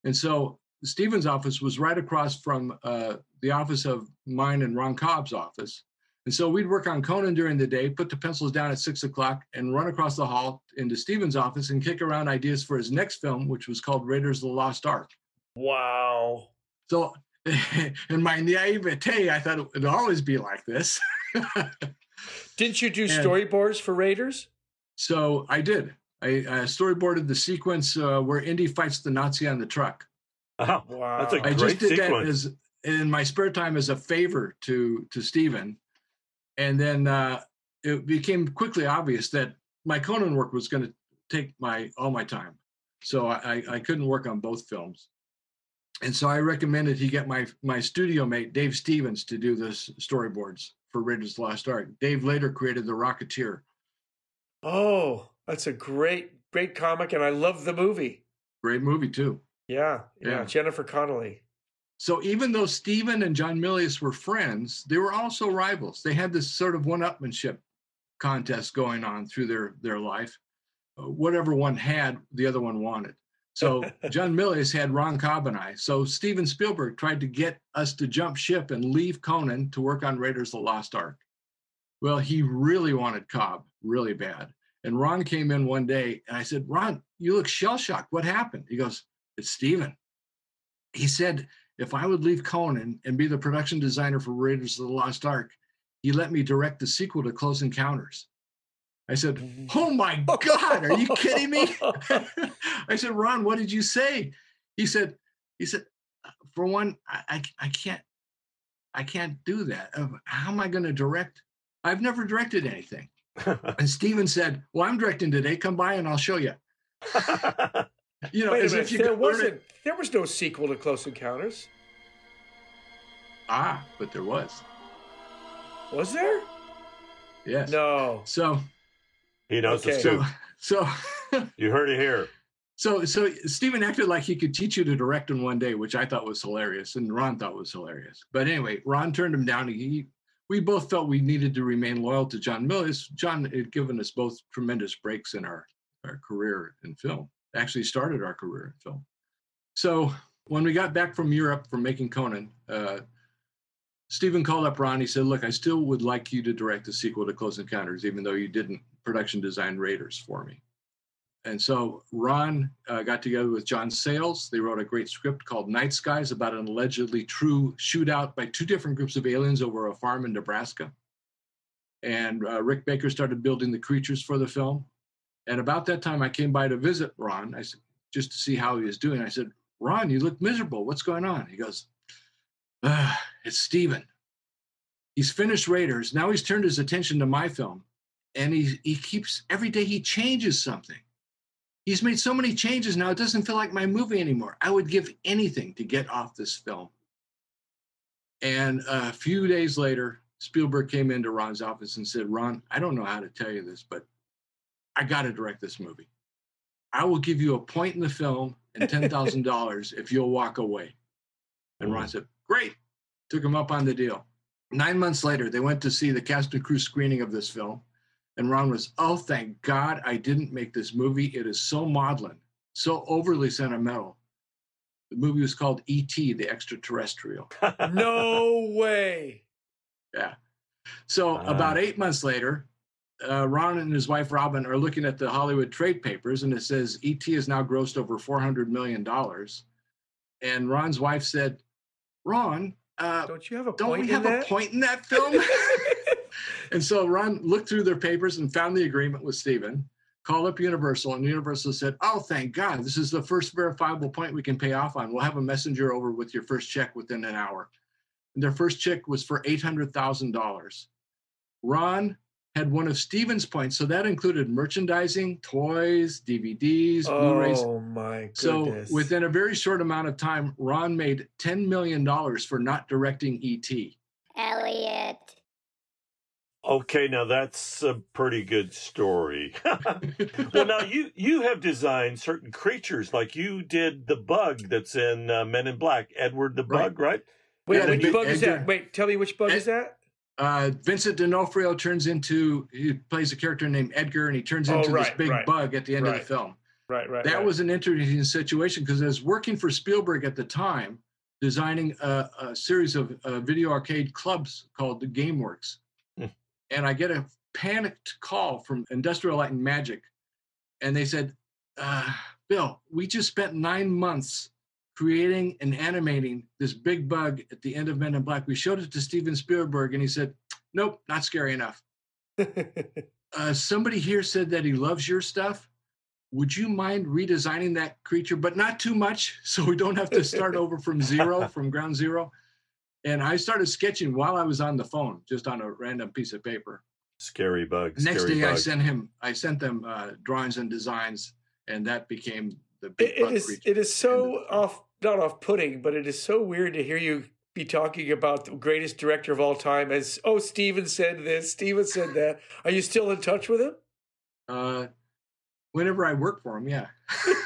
And so Steven's office was right across from uh, the office of mine and Ron Cobb's office. And so we'd work on Conan during the day, put the pencils down at six o'clock, and run across the hall into Steven's office and kick around ideas for his next film, which was called Raiders of the Lost Ark. Wow. So, in my naivete, I thought it would always be like this. Didn't you do And- storyboards for Raiders? so I did. I, I storyboarded the sequence uh, where Indy fights the Nazi on the truck. Wow. Wow. That's a I great just did sequence. that as in my spare time as a favor to to Steven. And then uh, it became quickly obvious that my Conan work was going to take my all my time. So I, I couldn't work on both films. And so I recommended he get my my studio mate Dave Stevens to do the storyboards for Raiders of the Lost Ark. Dave later created The Rocketeer. Oh, that's a great, great comic, and I love the movie. Great movie too. Yeah, yeah. Yeah. Jennifer Connelly. So even though Steven and John Milius were friends, they were also rivals. They had this sort of one-upmanship contest going on through their their life. Uh, whatever one had, the other one wanted. So John Milius had Ron Cobb and I. So Steven Spielberg tried to get us to jump ship and leave Conan to work on Raiders of the Lost Ark. Well, he really wanted Cobb really bad. And Ron came in one day and I said, Ron, you look shell shocked. What happened? He goes, It's Steven. He said, if I would leave Conan and be the production designer for Raiders of the Lost Ark, he let me direct the sequel to Close Encounters. I said, Oh my God, are you kidding me? I said, Ron, what did you say? He said, he said, for one, I, I, I can't, I can't do that. Uh, How am I going to direct? I've never directed anything. And Steven said, Well, I'm directing today. Come by and I'll show you. You know, Wait as minute. if you There could learn it- wasn't. There was no sequel to Close Encounters, Ah, but there was. was there? Yes. No. So, he knows the Okay. scoop. so, so You heard it here. So, so Steven acted like he could teach you to direct in one day, which I thought was hilarious, and Ron thought was hilarious. But anyway, Ron turned him down. He, we both felt we needed to remain loyal to John Milius. John had given us both tremendous breaks in our, our career in film. Actually, started our career in film. So when we got back from Europe from making Conan, uh, Steven called up Ron. He said, "Look, I still would like you to direct the sequel to Close Encounters, even though you didn't production design Raiders for me." And so Ron uh, got together with John Sayles. They wrote a great script called Night Skies about an allegedly true shootout by two different groups of aliens over a farm in Nebraska. And uh, Rick Baker started building the creatures for the film. And about that time, I came by to visit Ron. I said, just to see how he was doing. I said, Ron, you look miserable. What's going on? He goes, It's Steven. He's finished Raiders. Now he's turned his attention to my film. And he, he keeps, every day he changes something he's made so many changes now it doesn't feel like my movie anymore i would give anything to get off this film and a few days later spielberg came into ron's office and said ron i don't know how to tell you this but i got to direct this movie i will give you a point in the film and $10000 if you'll walk away and ron said great took him up on the deal nine months later they went to see the cast and crew screening of this film and Ron was, oh, thank God I didn't make this movie. It is so maudlin, so overly sentimental. The movie was called E.T., the extraterrestrial. No way. Yeah. So Ah. about eight months later, uh, Ron and his wife Robin are looking at the Hollywood trade papers, and it says E.T. has now grossed over $400 million. And Ron's wife said, Ron, uh, Don't you have a don't point we have that? a point in that film? and so Ron looked through their papers and found the agreement with Steven, called up Universal, and Universal said, Oh, thank God, this is the first verifiable point we can pay off on. We'll have a messenger over with your first check within an hour. And their first check was for $800,000. Ron had one of Steven's points, so that included merchandising, toys, DVDs, Blu-rays. oh my goodness. So within a very short amount of time, Ron made $10 million for not directing E.T. Elliot. Okay, now that's a pretty good story. well, now you you have designed certain creatures, like you did the bug that's in uh, Men in Black, Edward the Right. Bug, right? Wait, Yeah, which the- bug is that? Wait, tell me which bug Ed- is that? Uh, Vincent D'Onofrio turns into he plays a character named Edgar, and he turns Oh, into this big right. bug at the end of the film. Right, right. that right. was an interesting situation because I was working for Spielberg at the time, designing a, a series of uh, video arcade clubs called the GameWorks. Hmm. And I get a panicked call from Industrial Light and Magic. And they said, uh, Bill, we just spent nine months creating and animating this big bug at the end of Men in Black. We showed it to Steven Spielberg, and he said, Nope, not scary enough. uh, somebody here said that he loves your stuff. Would you mind redesigning that creature, but not too much, so we don't have to start over from zero, from ground zero? And I started sketching while I was on the phone, just on a random piece of paper. Scary bugs. Next scary day, I sent him, I sent them uh, drawings and designs, and that became the big It, it bug is creature. it is so off not off putting, but it is so weird to hear you be talking about the greatest director of all time as oh Steven said this, Steven said that. Are you still in touch with him? Uh, whenever I work for him, yeah.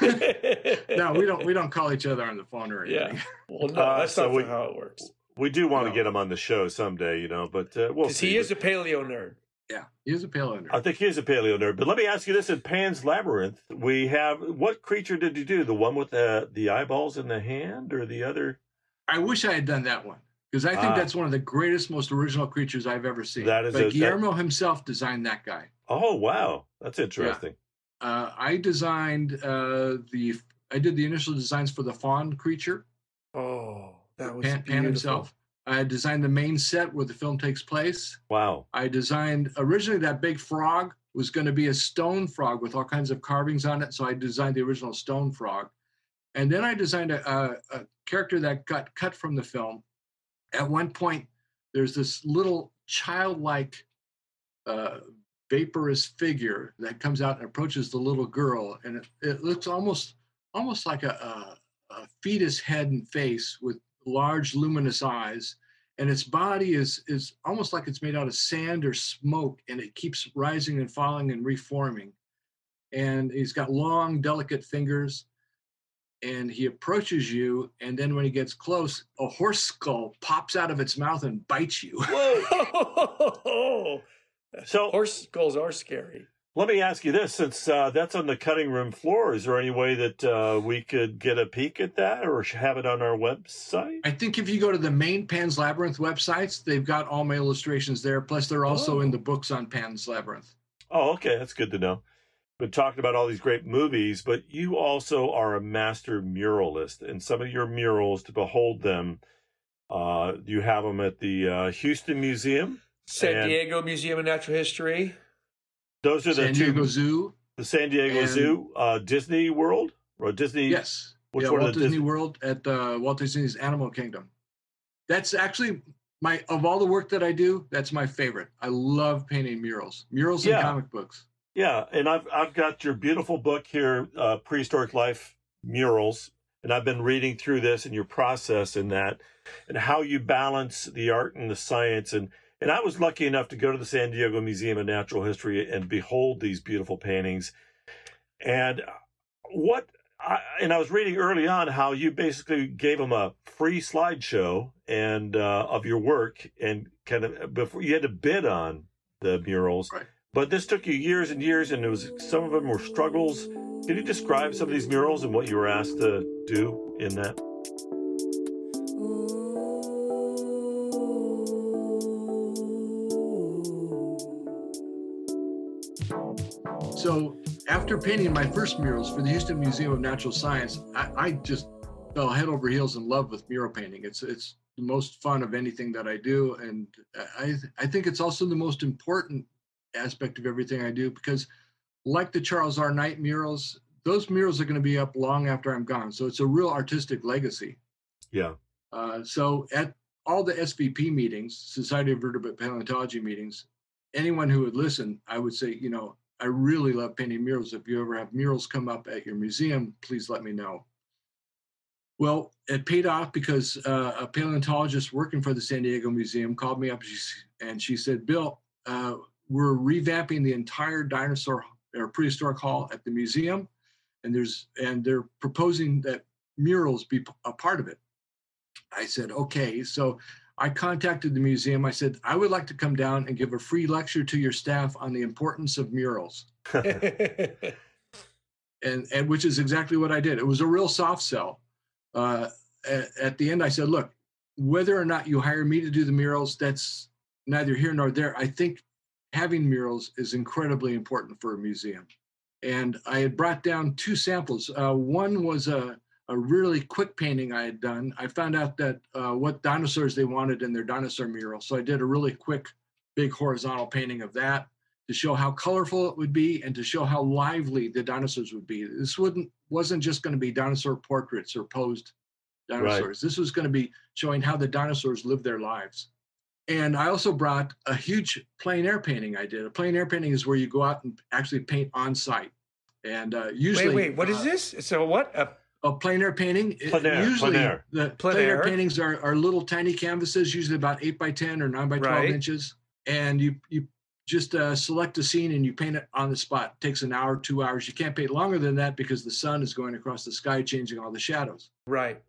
no, we don't. We don't call each other on the phone or anything. Yeah. anything. Well, no, Uh, that's so not we- how it works. we do want to get him on the show someday, you know, but uh, we'll Because see. he is a paleo nerd. Yeah, he is a paleo nerd. I think he is a paleo nerd. But let me ask you this: in Pan's Labyrinth, we have what creature did you do? The one with the the eyeballs in the hand, or the other? I wish I had done that one because I think Ah. that's one of the greatest, most original creatures I've ever seen. That is but a- that- Guillermo himself designed that guy. Oh wow, that's interesting. Uh, I designed uh, the. I did the initial designs for the faun creature, Oh, that was Pan, Pan himself. I designed the main set where the film takes place. Wow. I designed originally that big frog was going to be a stone frog with all kinds of carvings on it. So I designed the original stone frog. And then I designed a, a, a character that got cut from the film. At one point, there's this little childlike uh, vaporous figure that comes out and approaches the little girl. And it, it looks almost almost like a, a, a fetus head and face with large luminous eyes and its body is is almost like it's made out of sand or smoke and it keeps rising and falling and reforming and he's got long delicate fingers and he approaches you and then when he gets close a horse skull pops out of its mouth and bites you Whoa! So Horse skulls are scary. Let me ask you this: since uh, that's on the cutting room floor, is there any way that uh, we could get a peek at that, or have it on our website? i think if you go to the main pan's labyrinth websites they've got all my illustrations there plus they're also Oh. in the books on pan's labyrinth Oh, okay, that's good to know. Been talking about all these great movies, but you also are a master muralist, and some of your murals, to behold them, uh, you have them at the uh, Houston Museum. San And- Diego Museum of Natural History. Those are the san two, diego zoo the San Diego and- Zoo, uh, Disney World, or Disney. Yes. Which yeah, Walt Disney Dis- World at uh, Walt Disney's Animal Kingdom. That's actually my of all the work that I do. That's my favorite. I love painting murals, murals Yeah. and comic books. Yeah, and I've I've got your beautiful book here, uh, Prehistoric Life Murals, and I've been reading through this and your process in that, and how you balance the art and the science, and and I was lucky enough to go to the San Diego Museum of Natural History and behold these beautiful paintings, and what. I, and I was reading early on how you basically gave them a free slideshow and uh, of your work, and kind of before you had to bid on the murals. Right. But this took you years and years, and it was some of them were struggles. Can you describe some of these murals and what you were asked to do in that? So after painting my first murals for the Houston Museum of Natural Science, I, I just fell head over heels in love with mural painting. It's it's the most fun of anything that I do, and I I think it's also the most important aspect of everything I do because, like the Charles R. Knight murals, those murals are going to be up long after I'm gone. So it's a real artistic legacy. Yeah. Uh, so at all the SVP meetings, Society of Vertebrate Paleontology meetings, anyone who would listen, I would say, you know, I really love painting murals. If you ever have murals come up at your museum, please let me know. Well, it paid off because uh, a paleontologist working for the San Diego Museum called me up and she, said, Bill, uh, we're revamping the entire dinosaur or prehistoric hall at the museum, and there's and they're proposing that murals be a part of it. I said, okay. So I contacted the museum. I said, I would like to come down and give a free lecture to your staff on the importance of murals. and, and which is exactly what I did. It was a real soft sell. Uh, at, at the end, I said, look, whether or not you hire me to do the murals, that's neither here nor there. I think having murals is incredibly important for a museum. And I had brought down two samples. Uh, one was a, a really quick painting I had done. I found out that uh, what dinosaurs they wanted in their dinosaur mural. So I did a really quick, big horizontal painting of that to show how colorful it would be and to show how lively the dinosaurs would be. This wouldn't wasn't just going to be dinosaur portraits or posed dinosaurs. This was going to be showing how the dinosaurs lived their lives. And I also brought a huge plein air painting I did. A plein air painting is where you go out and actually paint on site. And uh, usually, wait, wait, what is uh, this? So what? A, a plein air painting. Plein air, usually, plein air. the Plein plein air air. paintings are, are little tiny canvases, usually about eight by ten or nine by twelve Right. inches, and you you just uh, select a scene and you paint it on the spot. It takes an hour, two hours. You can't paint longer than that because the sun is going across the sky, changing all the shadows. right.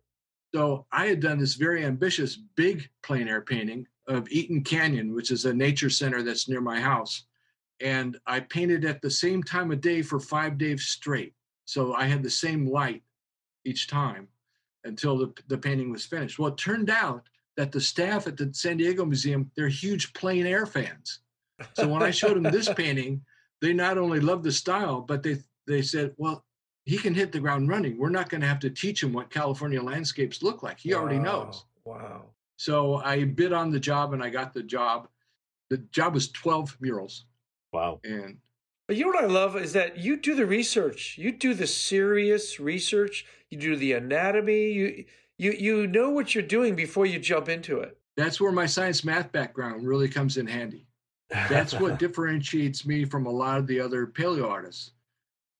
So I had done this very ambitious big plein air painting of Eaton Canyon, which is a nature center that's near my house. And I painted at the same time of day for five days straight. So I had the same light each time until the, the painting was finished. Well, it turned out that the staff at the San Diego Museum, they're huge plein air fans. So when I showed them this painting, they not only loved the style, but they they said, well, he can hit the ground running. We're not going to have to teach him what California landscapes look like. He already knows. Wow. So I bid on the job and I got the job. The job was 12 murals. Wow. And But you know what I love is that you do the research. You do the serious research. You do the anatomy. You you you know what you're doing before you jump into it. that's where my science math background really comes in handy. That's what differentiates me from a lot of the other paleo artists.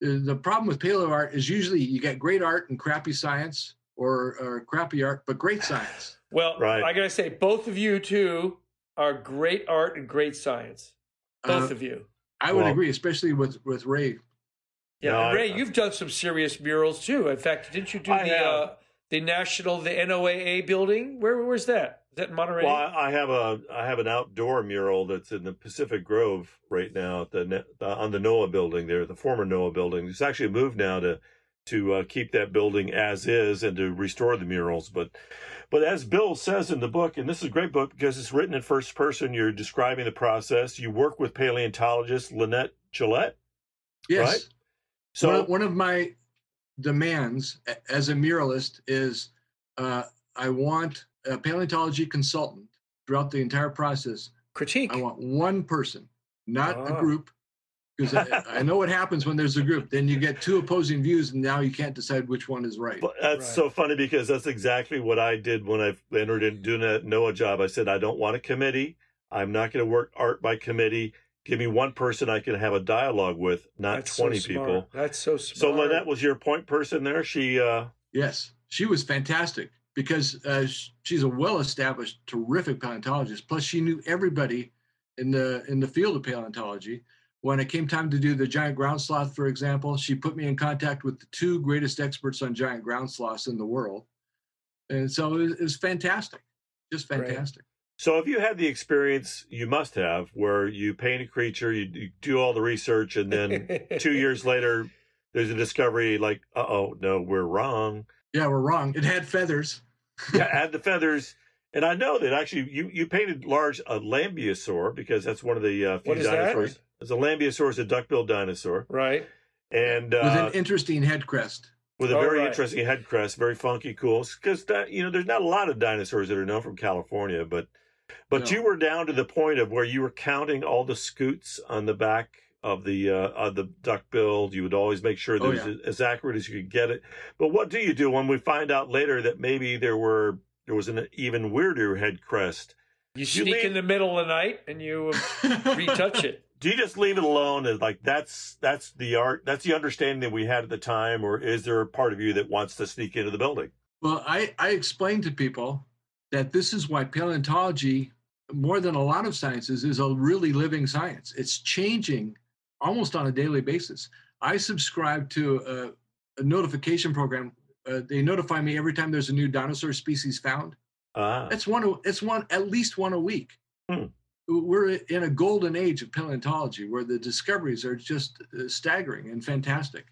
The the problem with paleo art is usually you get great art and crappy science or, or crappy art, but great science. Well, Right. I gotta say, both of you two are great art and great science. Both Uh, of you. I would Well- agree, especially with, with Ray. Yeah, No, and I- Ray, you've done some serious murals too. In fact, didn't you do I the have. uh, the national the NOAA building? Where where's that? Is that in Monterey? Well, I I have a I have an outdoor mural that's in the Pacific Grove right now at the ne- uh, on the NOAA building there, the former NOAA building. It's actually moved now to to uh, keep that building as is and to restore the murals. But but as Bill says in the book, and this is a great book because it's written in first person. You're describing the process. You work with paleontologist Lynette Gillette. Yes. Right. So one, of- one of my demands as a muralist is uh, I want a paleontology consultant throughout the entire process. Critique. I want one person, not Ah. a group, because I, I know what happens when there's a group. Then you get two opposing views, and now you can't decide which one is right. But that's Right. so funny because that's exactly what I did when I entered into doing that NOAA job. I said, I don't want a committee. I'm not going to work art by committee. Give me one person I can have a dialogue with, not That's 20 smart. people. That's so smart. So Lynette was your point person there. She, uh, Yes, she was fantastic because uh, she's a well-established, terrific paleontologist. Plus, she knew everybody in the in the field of paleontology. When it came time to do the giant ground sloth, for example, she put me in contact with the two greatest experts on giant ground sloths in the world, and so it was, it was fantastic, just Right. fantastic. so if you had the experience you must have where you paint a creature, you, you do all the research, and then two years later, there's a discovery like, uh oh, no, we're wrong. Yeah, we're wrong. It had feathers. yeah, add the feathers. And I know that actually you, you painted large a lambeosaur because that's one of the uh, few What is that? Dinosaurs. It's a lambeosaur is a duck-billed dinosaur, right. and with uh, an interesting head crest. with a Oh, very right. interesting head crest, very funky, cool. Because you know, there's not a lot of dinosaurs that are known from California, but but No. you were down to the point of where you were counting all the scutes on the back of the uh, of the duck build. You would always make sure that Oh, it was as accurate as you could get it. But what do you do when we find out later that maybe there were there was an even weirder head crest? You sneak leave- in the middle of the night and you retouch it. Do you just leave it alone as like that's that's the art that's the understanding that we had at the time, or is there a part of you that wants to sneak into the building? Well, I, I explain to people that this is why paleontology more than a lot of sciences, is a really living science. It's changing almost on a daily basis. I subscribe to a, a notification program. Uh, they notify me every time there's a new dinosaur species found. Ah, It's one. It's one at least one a week. Hmm. We're in a golden age of paleontology where the discoveries are just uh, staggering and fantastic.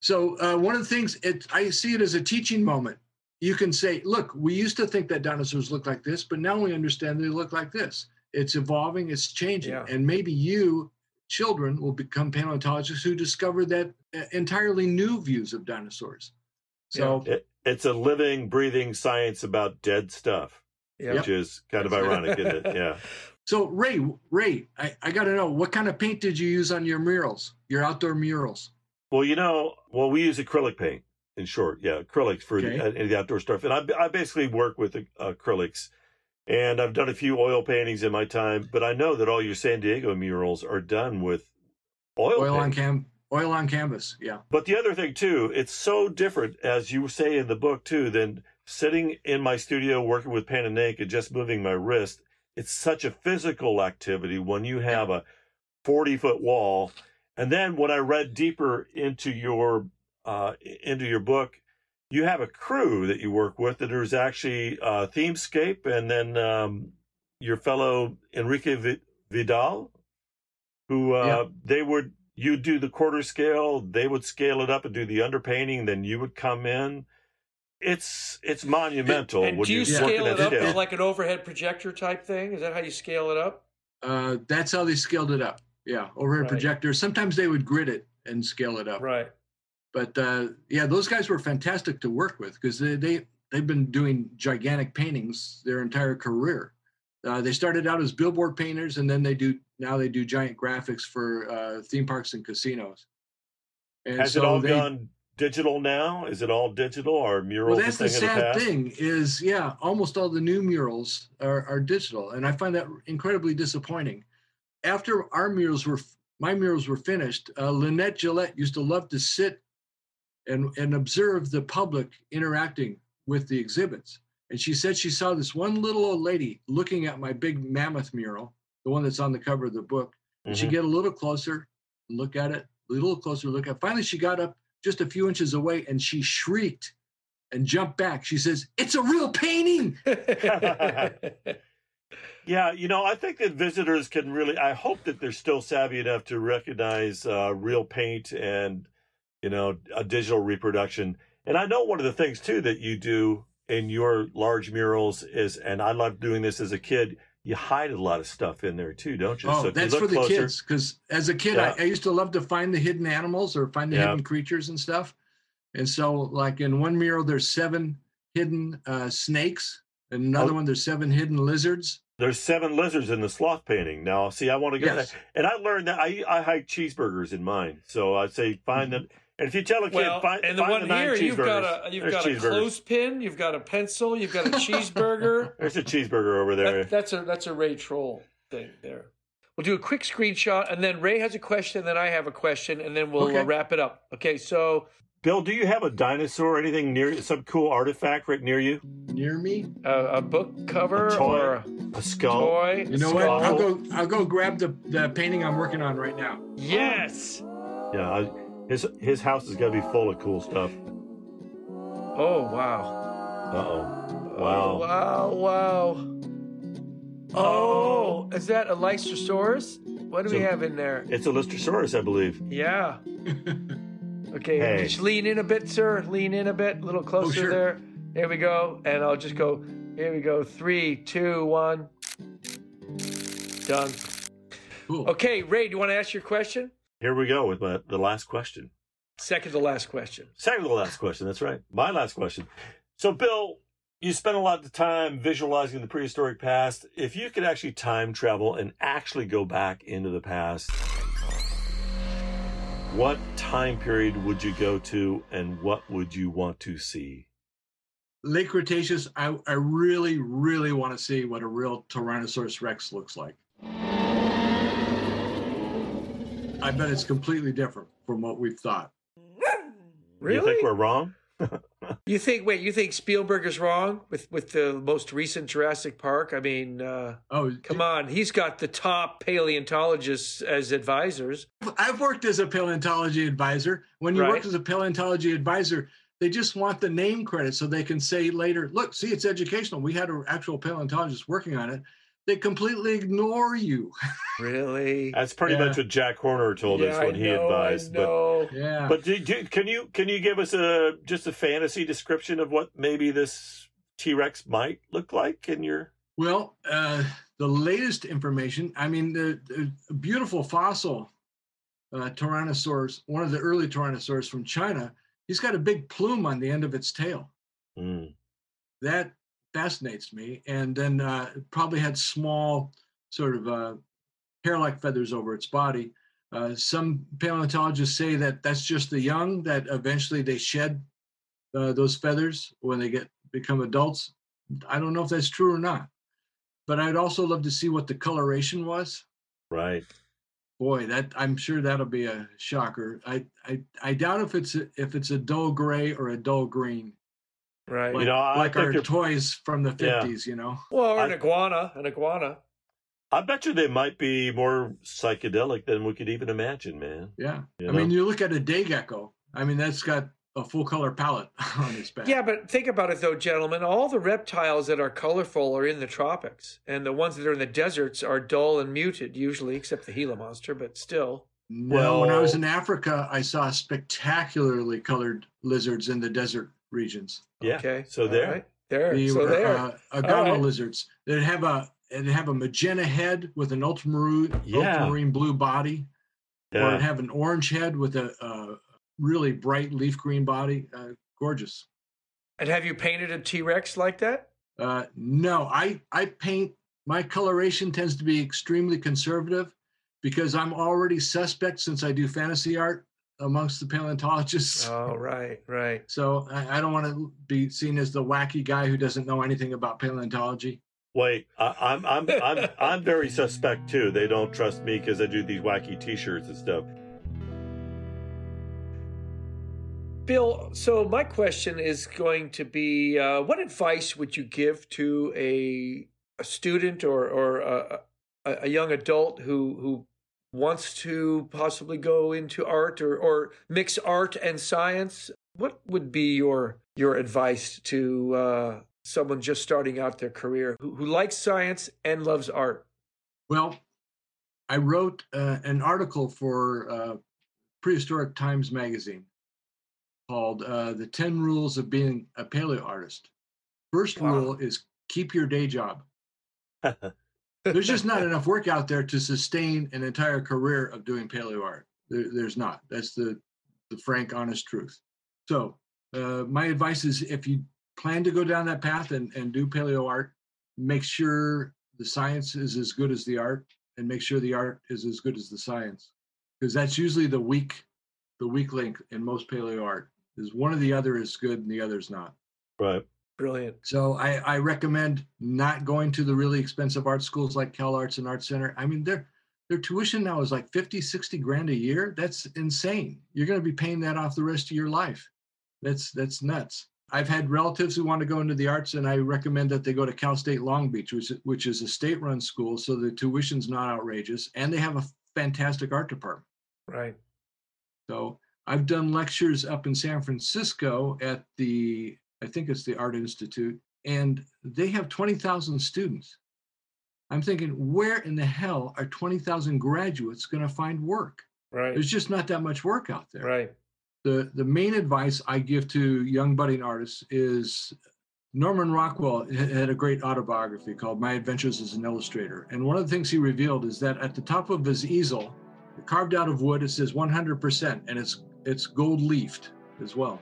So uh, one of the things it, I see it as a teaching moment. You can say, "Look, we used to think that dinosaurs look like this, but now we understand they look like this. It's evolving. It's changing, Yeah. and maybe you." Children will become paleontologists who discover that uh, entirely new views of dinosaurs. So it, it's a living, breathing science about dead stuff, Yeah. which is kind of ironic, isn't it? Yeah. So Ray, Ray, I, I got to know what kind of paint did you use on your murals, your outdoor murals? Well, you know, well, we use acrylic paint. In short, yeah, acrylics for Okay. the, any the outdoor stuff, and I, I basically work with uh, acrylics. And I've done a few oil paintings in my time, but I know that all your San Diego murals are done with oil, Oil on cam, oil on canvas. Yeah, But the other thing too, it's so different, as you say in the book too, than sitting in my studio working with pen and ink and just moving my wrist. It's such a physical activity when you have a 40 foot wall. And then when I read deeper into your uh, into your book, you have a crew that you work with. that is actually uh, Themescape, and then um, your fellow Enrique Vi- Vidal, who uh, Yeah. they would you do the quarter scale, they would scale it up and do the underpainting, then you would come in. It's it's monumental. And when do you you're scale it up scale. like an overhead projector type thing? Is that how you scale it up? uh, that's how they scaled it up. Yeah, overhead Right. projector. Sometimes they would grid it and scale it up. Right. But uh, yeah, those guys were fantastic to work with because they, they they've been doing gigantic paintings their entire career. Uh, they started out as billboard painters, and then they do now they do giant graphics for uh, theme parks and casinos. And Has so it all they, gone digital now? Is it all digital or murals Well, that's the the sad past? thing is, yeah, almost all the new murals are, are digital, and I find that incredibly disappointing. After our murals were, my murals were finished, uh, Lynette Gillette used to love to sit and and observe the public interacting with the exhibits, and she said she saw this one little old lady looking at my big mammoth mural, the one that's on the cover of the book, and she'd Mhm. get a little closer, and look at it, a little closer, look at. Finally, she got up just a few inches away, and she shrieked and jumped back. She says, "It's a real painting." Yeah, you know, I think that visitors can really. I hope that they're still savvy enough to recognize uh, real paint and, you know, a digital reproduction. And I know one of the things too that you do in your large murals is, and I loved doing this as a kid. You hide a lot of stuff in there too, don't you? Oh, you that's look for the closer- kids. Because as a kid, Yeah. I, I used to love to find the hidden animals or find the Yeah. hidden creatures and stuff. And so, like in one mural, there's seven hidden uh, snakes, and another Oh. one there's seven hidden lizards. There's seven lizards in the sloth painting. Now, see, I want to get Yes. that. And I learned that I I hide cheeseburgers in mine. So I say find them. And if you tell a kid, Well, find, and the find one the nine here, you've got cheeseburgers, a you've there's got a clothespin, you've got a pencil, you've got a cheeseburger. There's a cheeseburger over there. That, that's a that's a Ray Troll thing there. We'll do a quick screenshot, and then Ray has a question, then I have a question, and then we'll Okay. uh, wrap it up. Okay, so Bill, do you have a dinosaur or anything near some cool artifact right near you? Near me, uh, a book cover A toy. or a A skull? toy? you know skull? what? I'll go. I'll go grab the the painting I'm working on right now. Yes. Yeah, I, his his house is gonna be full of cool stuff. Oh wow. Uh oh. Oh, Wow. wow! Wow! Oh, is that a Lysosaurus? What do we have in there? It's a Lystrosaurus, I believe. Yeah. Okay, Hey. just lean in a bit, sir. Lean in a bit, a little closer sure. there. There we go. And I'll just go. Here we go. Three, two, one. Done. Cool. Okay, Ray, do you want to ask your question? Here we go with my, the last question. Second to last question. Second to last question. That's right. My last question. So, Bill, you spent a lot of time visualizing the prehistoric past. If you could actually time travel and actually go back into the past, what time period would you go to and what would you want to see? Late Cretaceous. I I really really want to see what a real Tyrannosaurus Rex looks like. I bet it's completely different from what we've thought. Really? You think we're wrong? You think? Wait, you think Spielberg is wrong with with the most recent Jurassic Park? I mean, uh, Oh, come on, he's got the top paleontologists as advisors. I've worked as a paleontology advisor. When you Right. work as a paleontology advisor, they just want the name credit so they can say later, look, see, it's educational. We had an actual paleontologist working on it. They completely ignore you. Really? That's pretty Yeah. much what Jack Horner told us I when he know, advised. I know. Yeah. But but do, do, can you can you give us a just a fantasy description of what maybe this T Rex might look like in your? Well, uh, the latest information, I mean, the, the beautiful fossil uh, Tyrannosaurus, one of the early Tyrannosaurs from China, he's got a big plume on the end of its tail. Mm, That fascinates me. And then uh, probably had small, sort of uh, hair like feathers over its body. Uh, some paleontologists say that that's just the young, that eventually they shed uh, those feathers when they get become adults. I don't know if that's true or not but I'd also love to see what the coloration was. right. Boy, that I'm sure that'll be a shocker. I I, I doubt if it's a, if it's a dull gray or a dull green, Right. like, know, I like think our they're- toys from the Yeah. 50s. You know, well, or an I- iguana, an iguana. I bet you they might be more psychedelic than we could even imagine, man. yeah. You I know? mean, you look at a day gecko. I mean, that's got a full color palette on its back. Yeah, but think about it though, gentlemen. All the reptiles that are colorful are in the tropics, and the ones that are in the deserts are dull and muted, usually, except the Gila monster. But still, No, when I was in Africa, I saw spectacularly colored lizards in the desert regions. Yeah. okay. So there. right. there. They so were, there. uh, agama right. lizards. They have a they have a magenta head with an ultramarine Yeah. ultramarine blue body, or Yeah. it have an orange head with a, a really bright leaf green body. Uh, gorgeous. and have you painted a T Rex like that? Uh, no, I I paint. My coloration tends to be extremely conservative because I'm already suspect since I do fantasy art amongst the paleontologists. Oh, right, right. So I, I don't want to be seen as the wacky guy who doesn't know anything about paleontology. Wait, I, I'm I'm I'm I'm very suspect too. They don't trust me because I do these wacky T-shirts and stuff. Bill, so my question is going to be: uh, What advice would you give to a a student or or a, a, a young adult who who wants to possibly go into art or or mix art and science? What would be your your advice to uh, someone just starting out their career who, who likes science and loves art? Well, I wrote uh, an article for uh, Prehistoric Times magazine called uh, The 10 Rules of Being a Paleo Artist. First Wow. rule is keep your day job. There's just not enough work out there to sustain an entire career of doing paleo art. There, there's not. That's the, the frank, honest truth. So, uh, my advice is if you plan to go down that path and, and do paleo art, make sure the science is as good as the art and make sure the art is as good as the science because that's usually the weak the weak link in most paleo art is one or the other is good and the other's not Right. Brilliant. so I, I recommend not going to the really expensive art schools like Cal Arts and Art Center. I mean, their their tuition now is like 50, 60 grand a year. That's insane. You're going to be paying that off the rest of your life. That's that's nuts. I've had relatives who want to go into the arts, and I recommend that they go to Cal State Long Beach, which, is- which is a state-run school, so the tuition's not outrageous, and they have a fantastic art department. Right. So I've done lectures up in San Francisco at the, I think it's the Art Institute, and they have 20,000 students. I'm thinking, where in the hell are 20,000 graduates going to find work? Right. There's just not that much work out there. Right. The, the main advice I give to young budding artists is Norman Rockwell had a great autobiography called My Adventures as an Illustrator. And one of the things he revealed is that at the top of his easel, carved out of wood, it says 100%, and it's it's gold leafed as well.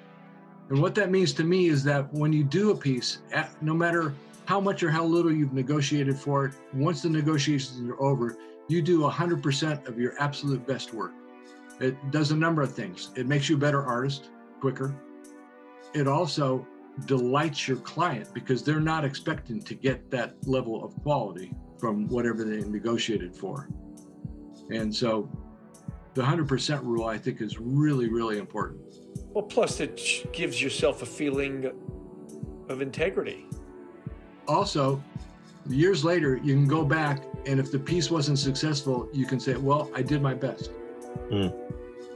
And what that means to me is that when you do a piece, no matter how much or how little you've negotiated for it, once the negotiations are over, you do 100% of your absolute best work. It does a number of things. It makes you a better artist quicker. It also delights your client because they're not expecting to get that level of quality from whatever they negotiated for. And so the 100% rule, I think, is really, really important. Well, plus it gives yourself a feeling of integrity. Also, years later, you can go back, and if the piece wasn't successful, you can say, "Well, I did my best." Hmm.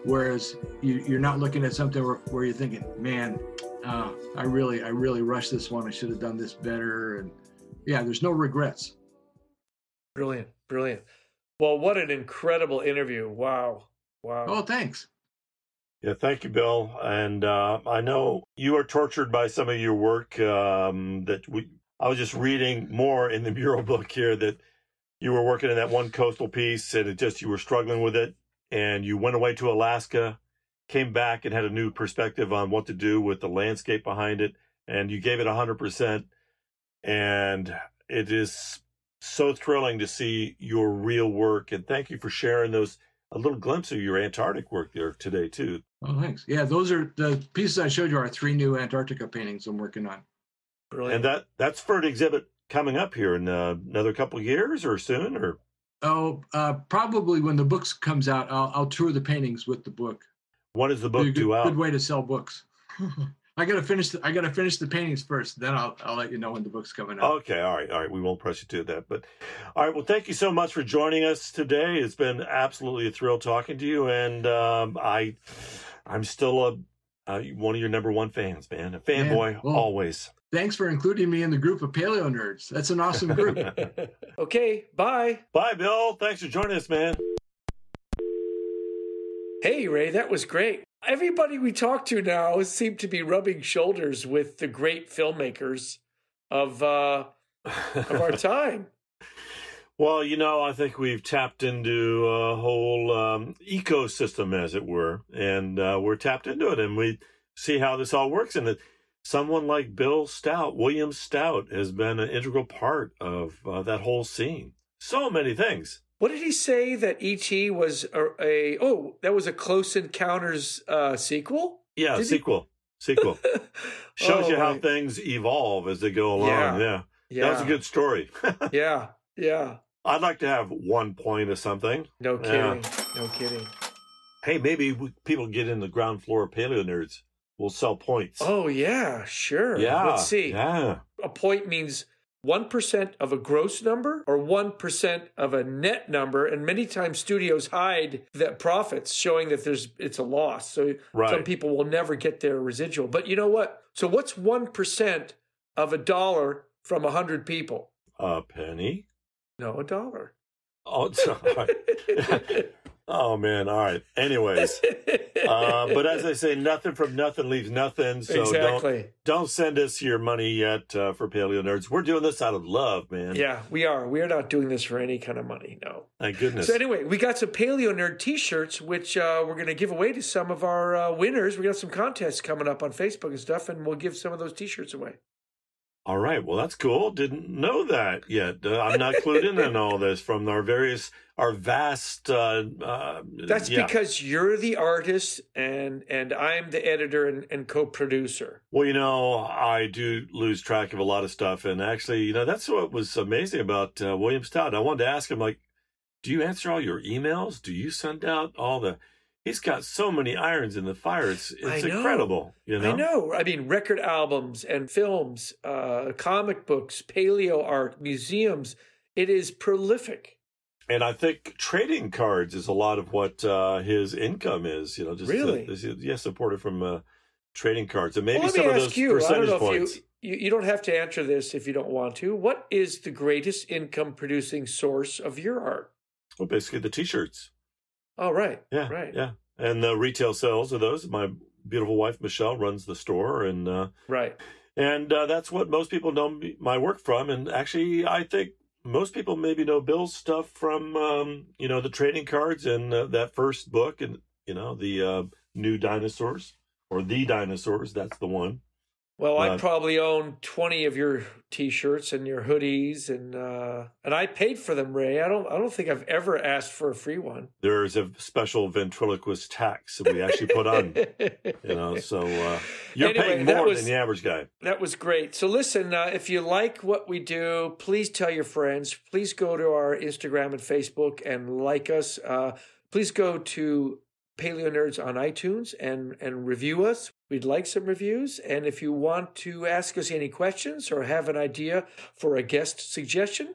Whereas you, you're not looking at something where, where you're thinking, "Man, uh, I really, I really rushed this one. I should have done this better." And yeah, there's no regrets. Brilliant, brilliant. Well, what an incredible interview! Wow, wow. Oh, thanks. Yeah, thank you, Bill. And uh, I know you are tortured by some of your work. Um, that we, I was just reading more in the mural book here that you were working in that one coastal piece, and it just you were struggling with it, and you went away to Alaska, came back, and had a new perspective on what to do with the landscape behind it, and you gave it hundred percent. And it is so thrilling to see your real work, and thank you for sharing those a little glimpse of your Antarctic work there today too. Oh, thanks. Yeah, those are the pieces I showed you are three new Antarctica paintings I'm working on. brilliant. And that that's for an exhibit coming up here in uh, another couple of years or soon or Oh, uh, probably when the book comes out, I'll, I'll tour the paintings with the book. when is the book good, due out? good way to sell books. I gotta finish. The, I gotta finish the paintings first. Then I'll I'll let you know when the book's coming out. Okay, all right, all right. We won't press you to that, but all right. Well, thank you so much for joining us today. It's been absolutely a thrill talking to you, and um, I, I'm still a uh, one of your number one fans, man. A fanboy well- always. Thanks for including me in the group of paleo nerds. That's an awesome group. okay, bye. Bye, Bill. Thanks for joining us, man. Hey, Ray, that was great. Everybody we talk to now seem to be rubbing shoulders with the great filmmakers of uh, of our time. Well, you know, I think we've tapped into a whole um, ecosystem, as it were, and uh, we're tapped into it, and we see how this all works. And that someone like Bill Stout, William Stout, has been an integral part of uh, that whole scene. So many things. What did he say that ET was a, a oh that was a Close Encounters uh, sequel? Yeah, Did he- sequel, sequel shows Oh, you how things evolve as they go along. Yeah. Yeah, Yeah, that was a good story. yeah, yeah. I'd like to have one point of something. No Yeah. kidding. No kidding. Hey, maybe we, people get in the ground floor of Paleo Nerds. We'll sell points. Oh yeah, sure. yeah. Let's see. Yeah. A point means one percent of a gross number or one percent of a net number, and many times studios hide the profits, showing that there's it's a loss. So Right. some people will never get their residual. But you know what? So what's one percent of a dollar from a hundred people? A penny. No, a dollar. Oh, right. oh man. All right. Anyways, uh, but as I say, nothing from nothing leaves nothing. So don't exactly. don't send us your money yet uh, for Paleo Nerds. We're doing this out of love, man. Yeah, we are. We are not doing this for any kind of money. No. Thank goodness. So anyway, we got some Paleo Nerd T-shirts, which uh, we're going to give away to some of our uh, winners. We got some contests coming up on Facebook and stuff, and we'll give some of those T-shirts away. All right. Well, that's cool. Didn't know that yet. Uh, I'm not clued in on all this from our various, our vast. Uh, uh, That's yeah. because you're the artist, and and I'm the editor and, and co-producer. Well, you know, I do lose track of a lot of stuff, and actually, you know, that's what was amazing about uh, William Stout. I wanted to ask him, like, do you answer all your emails? Do you send out all the? He's got so many irons in the fire. It's it's incredible. You know, I know. I mean, record albums and films, uh, comic books, paleo art, museums. It is prolific. and I think trading cards is a lot of what uh, his income is. You know, just Really? uh, is- yes, supported from uh, trading cards, and maybe well, let some me of those you. I don't percentage know points. if you, you you don't have to answer this if you don't want to. What is the greatest income producing source of your art? Well, basically the T-shirts. Oh, right. Yeah, Right. yeah, and the retail sales of those. My beautiful wife Michelle runs the store, and uh, Right. and uh, that's what most people know my work from. And actually, I think most people maybe know Bill's stuff from um, you know the trading cards and uh, that first book, and you know the uh, new dinosaurs or the dinosaurs. That's the one. Well, I Uh, probably own twenty of your T-shirts and your hoodies, and uh, and I paid for them, Ray. I don't I don't think I've ever asked for a free one. There's a special ventriloquist tax that we actually put on. You know, so uh, you're Anyway, paying more was- than the average guy. That was great. So listen, uh, if you like what we do, please tell your friends. Please go to our Instagram and Facebook and like us. Uh, please go to Paleo Nerds on iTunes and, and review us. We'd like some reviews. And if you want to ask us any questions or have an idea for a guest suggestion,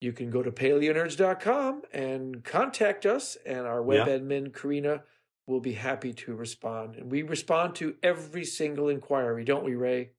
you can go to paleonerds.com and contact us. And our web Yeah. admin, Karina, will be happy to respond. And we respond to every single inquiry, don't we, Ray?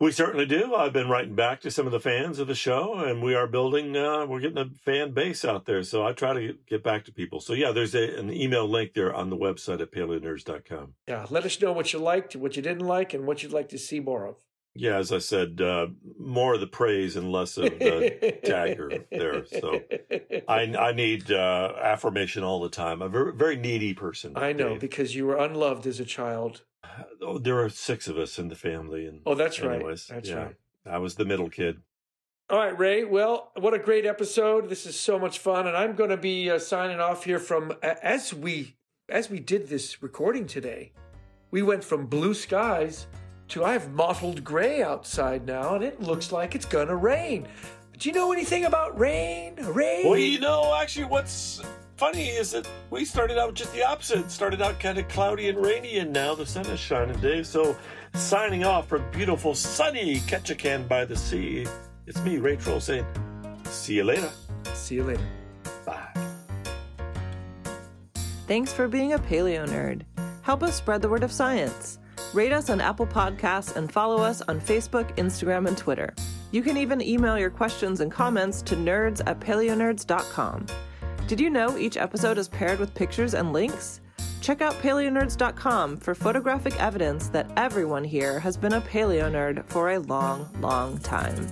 We certainly do. I've been writing back to some of the fans of the show, and we are building. Uh, we're getting a fan base out there, so I try to get, back to people. So yeah, there's a, an email link there on the website at paleonerds.com. Yeah, let us know what you liked, what you didn't like, and what you'd like to see more of. Yeah, as I said, uh, more of the praise and less of the dagger there. So I, I need uh, affirmation all the time. I'm a very, very needy person. I know Dave. because you were unloved as a child. Oh, there are six of us in the family, and Oh, that's right. That's yeah, right. I was the middle kid. All right, Ray. Well, what a great episode! This is so much fun, and I'm going to be uh, signing off here from as we as we did this recording today. We went from blue skies to I have mottled gray outside now, and it looks like it's going to rain. Do you know anything about rain? Rain? Well, you know, actually, what's funny is that we started out just the opposite. It started out kind of cloudy and rainy, and now the sun is shining, Dave. So, signing off from beautiful, sunny Ketchikan by the sea, it's me, Ray Troll, saying, see you later. See you later. Bye. Thanks for being a paleo nerd. Help us spread the word of science. Rate us on Apple Podcasts and follow us on Facebook, Instagram, and Twitter. You can even email your questions and comments to nerds at paleonerds.com. Did you know each episode is paired with pictures and links? Check out paleonerds.com for photographic evidence that everyone here has been a paleo nerd for a long, long time.